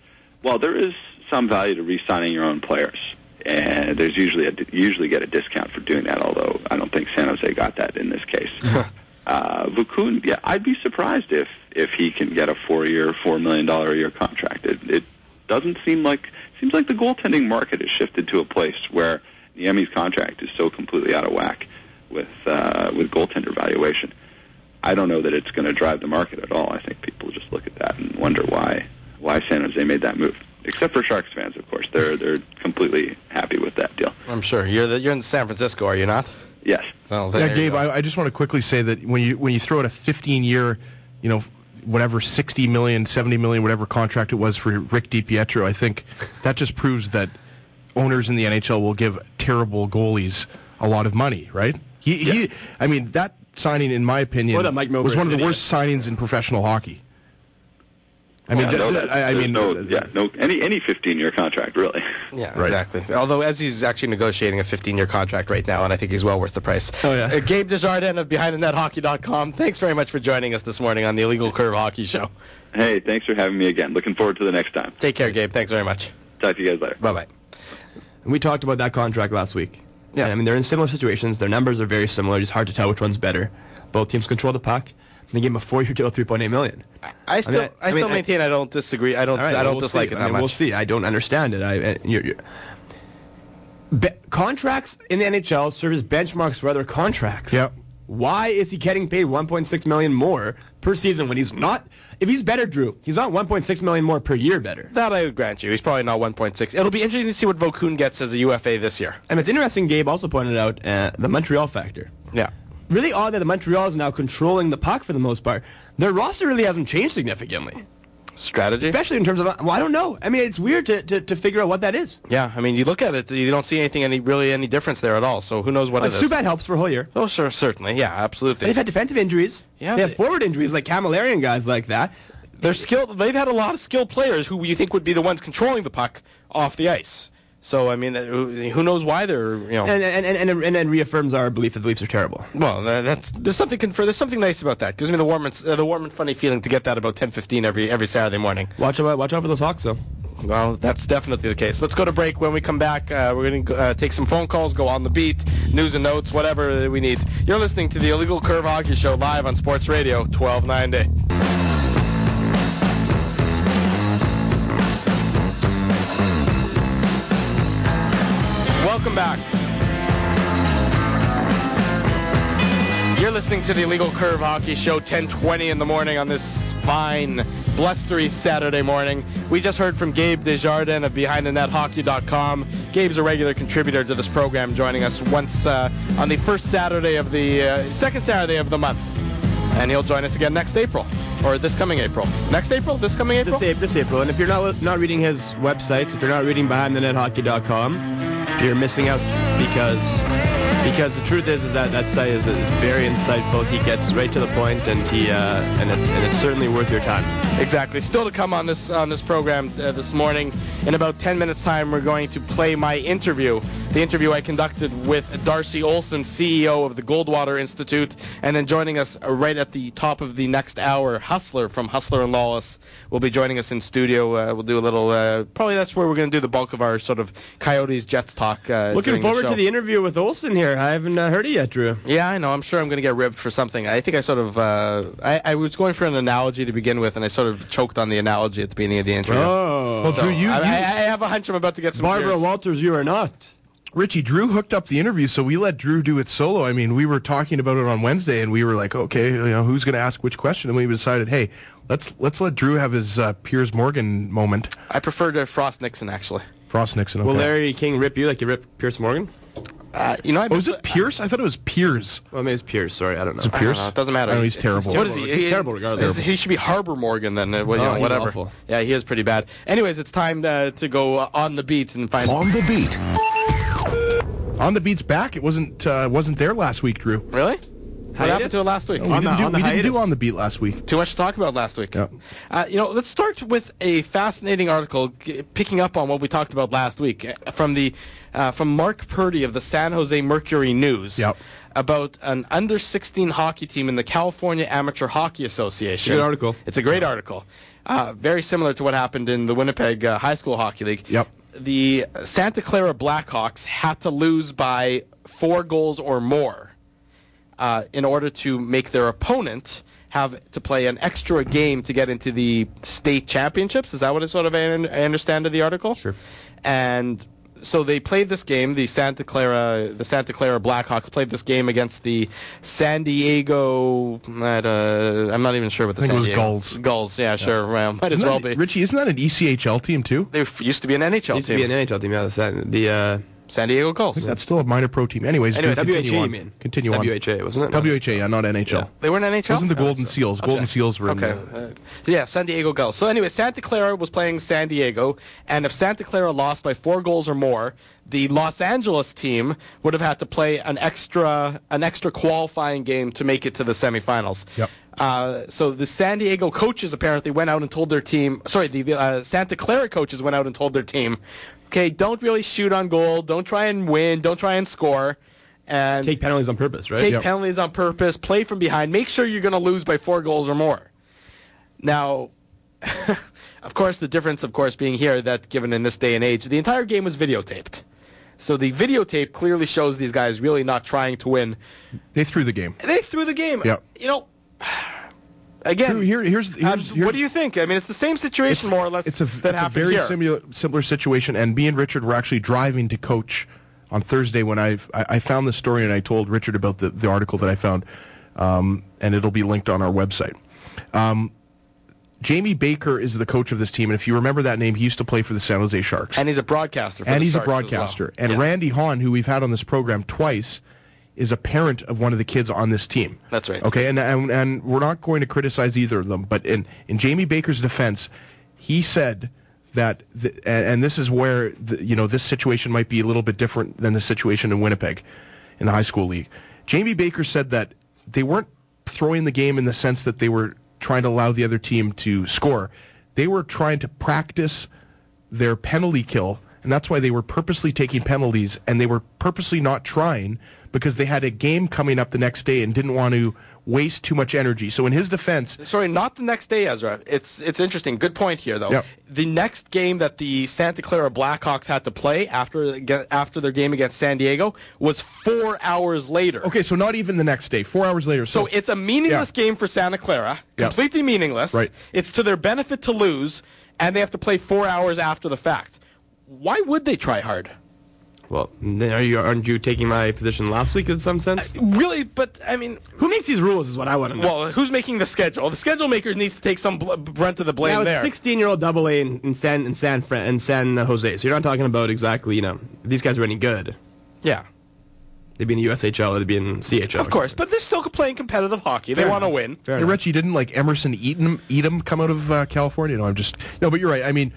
while there is some value to re-signing your own players, and there's usually a usually get a discount for doing that. Although I don't think San Jose got that in this case. uh, Vokoun, yeah, I'd be surprised if if he can get a four-year, four million dollar a year contract. It, it doesn't seem like seems like the goaltending market has shifted to a place where Niemi's contract is so completely out of whack with uh, with goaltender valuation. I don't know that it's going to drive the market at all. I think people just look at that and wonder why why San Jose made that move. Except for Sharks fans, of course, they're they're completely happy with that deal. I'm sure you're the, you're in San Francisco, are you not? Yes. So Yeah, Gabe. I, I just want to quickly say that when you when you throw out a 15-year, you know, whatever 60 million, 70 million, whatever contract it was for Rick DiPietro, I think that just proves that owners in the NHL will give terrible goalies a lot of money, right? He, he I mean, that signing, in my opinion, Or that Mike was one of the idiot. worst signings in professional hockey. I mean, Yeah, no, that- I, I mean, no, yeah, no, any any 15-year contract, really. Yeah, Right. exactly. Although as he's actually negotiating a 15-year contract right now, and I think he's well worth the price. Oh, yeah. Uh, Gabe Desjardins of BehindTheNetHockey.com. Thanks very much for joining us this morning on the Illegal Curve Hockey Show. Hey, thanks for having me again. Looking forward to the next time. Take care, Gabe. Thanks very much. Talk to you guys later. Bye bye. And we talked about that contract last week. Yeah. And, I mean, they're in similar situations. Their numbers are very similar. It's hard to tell which one's better. Both teams control the puck. And they gave him a four-year deal, 3.8 million. I still, I, I- I still mean, I- maintain I don't disagree. I don't, right, I don't we'll dislike see. it I that mean. We'll see. I don't understand it. I, you're, you're, Be- contracts in the NHL serve as benchmarks for other contracts. Yep. Why is he getting paid 1.6 million more per season when he's not? If he's better, Drew, he's not 1.6 million more per year better. That I would grant you. He's probably not 1.6. It'll be interesting to see what Vokoun gets as a UFA this year. And it's interesting. Gabe also pointed out uh, the Montreal factor. Yeah. Really odd that Montreal is now controlling the puck for the most part. Their roster really hasn't changed significantly, Strategy. especially in terms of. Well, I don't know. I mean, it's weird to, to, to figure out what that is. Yeah, I mean, you look at it, you don't see anything, any really any difference there at all. So who knows what Well, it is? Subban helps for a whole year. Oh, sure, certainly. Yeah, absolutely. They've had defensive injuries. Yeah, they have they- forward injuries like Camilleri and guys like that. They're skilled. They've had a lot of skilled players who you think would be the ones controlling the puck off the ice. So I mean, who knows why they're you know. And and and, and, and reaffirms our belief that the Leafs are terrible. well, that's there's something confer, there's something nice about that. Gives me the warm and uh, the warm and funny feeling to get that about 10:15 every every Saturday morning. Watch out! Watch out for those Hawks, though. Well, that's definitely the case. Let's go to break. When we come back, uh, we're going to uh, take some phone calls, go on the beat, news and notes, whatever we need. You're listening to the Illegal Curve Hockey Show live on Sports Radio 1290. Welcome back. You're listening to the Illegal Curve Hockey Show, 10:20 in the morning on this fine, blustery Saturday morning. We just heard from Gabe Desjardins of BehindTheNetHockey.com. Gabe's a regular contributor to this program, joining us once uh, on the first Saturday of the uh, second Saturday of the month, and he'll join us again next April or this coming April. Next April, this coming April. This, April, this April. And if you're not not reading his websites, if you're not reading BehindTheNetHockey.com, you're missing out because because the truth is is that that site is, is very insightful. He gets right to the point, and he uh, and it's and it's certainly worth your time. Exactly. Still to come on this on this program uh, this morning. In about 10 minutes' time, we're going to play my interview. The interview I conducted with Darcy Olsen, CEO of the Goldwater Institute, and then joining us uh, right at the top of the next hour, Hustler from Hustler and Lawless will be joining us in studio. Uh, we'll do a little. Uh, probably that's where we're going to do the bulk of our sort of Coyotes Jets talk. Uh, Looking during forward the to the interview with Olsen here. I haven't uh, heard it yet, Drew. Yeah, I know. I'm sure I'm going to get ripped for something. I think I sort of, uh, I, I was going for an analogy to begin with, and I sort of choked on the analogy at the beginning of the interview. Oh, Well, So, Drew, you, I, I, I have a hunch I'm about to get some Barbara tears. Walters, you are not. Richie, Drew hooked up the interview, so we let Drew do it solo. I mean, we were talking about it on Wednesday, and we were like, okay, you know, who's going to ask which question? And we decided, hey, let's let's let Drew have his uh, Piers Morgan moment. I prefer to Frost Nixon, actually. Frost Nixon. Okay. Will Larry King rip you like you rip Pierce Morgan? Uh, you know, I oh, was it Pierce? I thought it was Piers. Well, maybe it's Pierce. Sorry, I don't know. Is it Pierce? know. It doesn't matter. I know he's terrible. What is he? He's terrible regardless. He should be Harbor Morgan then. Uh, well, you Oh, know, he's whatever. awful. Yeah, he is pretty bad. Anyways, it's time to, to go uh, on the beat and find. On the beat. On the beat's back. It wasn't uh, wasn't there last week, Drew. Really? What happened to it last week? We, On didn't, the- do, on the we didn't do on the beat last week. Too much to talk about last week. Yep. Uh, you know, let's start with a fascinating article g- picking up on what we talked about last week uh, from the uh, from Mark Purdy of the San Jose Mercury News. Yep. About an under 16 hockey team in the California Amateur Hockey Association. Good article. It's a great article. Uh, very similar to what happened in the Winnipeg uh, High School Hockey League. Yep. The Santa Clara Blackhawks had to lose by four goals or more uh, in order to make their opponent have to play an extra game to get into the state championships. Is that what it sort of I I understand of the article? Sure. And so they played this game. The Santa Clara, the Santa Clara Blackhawks played this game against the San Diego. Uh, I'm not even sure what the I think San it was Diego Gulls. Gulls, yeah, sure. Well, might as Isn't well that- be. Richie, isn't that an ECHL team too? They used to be an NHL Used to team. be an NHL team. Yeah. The uh, San Diego Gulls. That's still a minor pro team. Anyways, Anyway, Drew, continue WHA, on. you mean? Continue on. WHA, wasn't it? WHA, yeah, not NHL. They weren't NHL. It wasn't the No, Golden so- Seals? Golden okay. Seals were in Okay. there. Uh, yeah, San Diego Gulls. So anyway, Santa Clara was playing San Diego, and if Santa Clara lost by four goals or more, the Los Angeles team would have had to play an extra an extra qualifying game to make it to the semifinals. Yep. Uh, so the San Diego coaches apparently went out and told their team. Sorry, the, the uh, Santa Clara coaches went out and told their team, "Okay, don't really shoot on goal. Don't try and win. Don't try and score." And Take penalties on purpose, right? take Yep. penalties on purpose, play from behind, make sure you're going to lose by four goals or more. Now, of course, the difference, of course, being here that given in this day and age, the entire game was videotaped. So the videotape clearly shows these guys really not trying to win. They threw the game. They threw the game. Yep. You know, again, here, here's, um, here's, here's what do you think? I mean, it's the same situation more or less It's a, it's a very similar, similar situation, and me and Richard were actually driving to coach on Thursday when I've, I, I found the story and I told Richard about the, the article that I found, um, and it'll be linked on our website. Um, Jamie Baker is the coach of this team, and if you remember that name, he used to play for the San Jose Sharks. And he's a broadcaster. For and he's a Sharks well. broadcaster. And Yeah. Randy Hahn, who we've had on this program twice, is a parent of one of the kids on this team. That's right. Okay, and, and and we're not going to criticize either of them, but in in Jamie Baker's defense, he said that, the, and, and this is where the, you know this situation might be a little bit different than the situation in Winnipeg, in the high school league. Jamie Baker said that they weren't throwing the game in the sense that they were trying to allow the other team to score. They were trying to practice their penalty kill, and that's why they were purposely taking penalties, and they were purposely not trying because they had a game coming up the next day and didn't want to waste too much energy. So in his defense, Sorry, not the next day, Ezra. It's it's interesting. Good point here, though. Yep. The next game that the Santa Clara Blackhawks had to play after after their game against San Diego was four hours later. okay, so not even the next day, four hours later. So So, it's a meaningless Yeah. game for Santa Clara. Yeah. Completely meaningless. Right. It's to their benefit to lose, and they have to play four hours after the fact. Why would they try hard? Well, are you aren't you taking my position last week in some sense? Really, but I mean, Who makes these rules is what I want to know. well, who's making the schedule? The schedule maker needs to take some bl- brunt of the blame now there. 16-year-old Double A in, in San in San Fran in San Jose. So you're not talking about exactly you know if these guys are any good. yeah. They'd be in the USHL. They'd be in CHL. Of course, but they're still playing competitive hockey. They want to win. Fair hey, enough. Richie didn't like Emerson Eaton, Etem come out of uh, California. No, I'm just no, but you're right. I mean,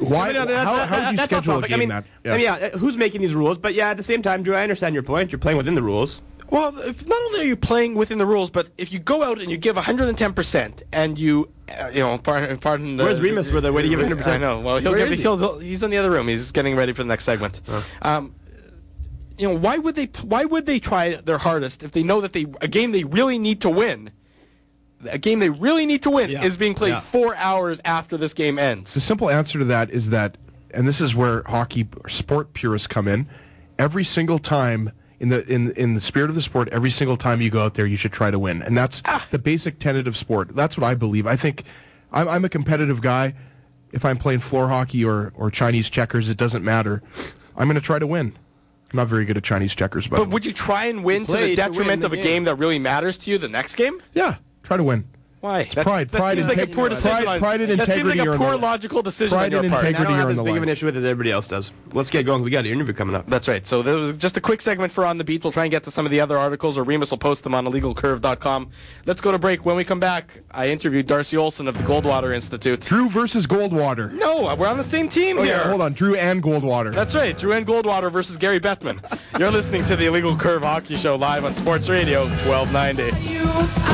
why? I mean, no, that- how, that- how would you that's schedule a game I mean, that? I mean, yeah, who's making these rules? But yeah, at the same time, Drew, I understand your point. You're playing within the rules. Well, if not only are you playing within the rules, but if you go out and you give 110% and you, uh, you know, pardon, pardon the... Where's Remus for the way to give 100%? I know. Well, he'll Where give, he? he'll, he's in the other room. He's getting ready for the next segment. Um, you know, why would they? Why would they try their hardest if they know that they a game they really need to win, a game they really need to win Yeah. is being played Yeah. four hours after this game ends? The simple answer to that is that, and this is where hockey sport purists come in. Every single time in the in in the spirit of the sport, every single time you go out there, you should try to win, and that's ah. the basic tenet of sport. That's what I believe. I think I'm, I'm a competitive guy. If I'm playing floor hockey or or Chinese checkers, it doesn't matter. I'm going to try to win. I'm not very good at Chinese checkers, but, But would you try and win to play the to win detriment the of a game. game that really matters to you the next game? yeah, try to win. Why? It's pride, pride, seems and like a poor decision. pride- on- pride and that seems integrity like are a poor logical decision Pride on your and part. I integrity don't are have as the big of an issue with it as everybody else does. Let's get going. We got an interview coming up. That's right. So there was just a quick segment for On the Beat. We'll try and get to some of the other articles, or Remus will post them on illegalcurve.com. Let's go to break. When we come back, I interviewed Darcy Olsen of the Goldwater Institute. Drew versus Goldwater. No, we're on the same team Oh here. yeah, hold on, Drew and Goldwater. That's right. Drew and Goldwater versus Gary Bettman. You're listening to the Illegal Curve Hockey Show live on Sports Radio 1290.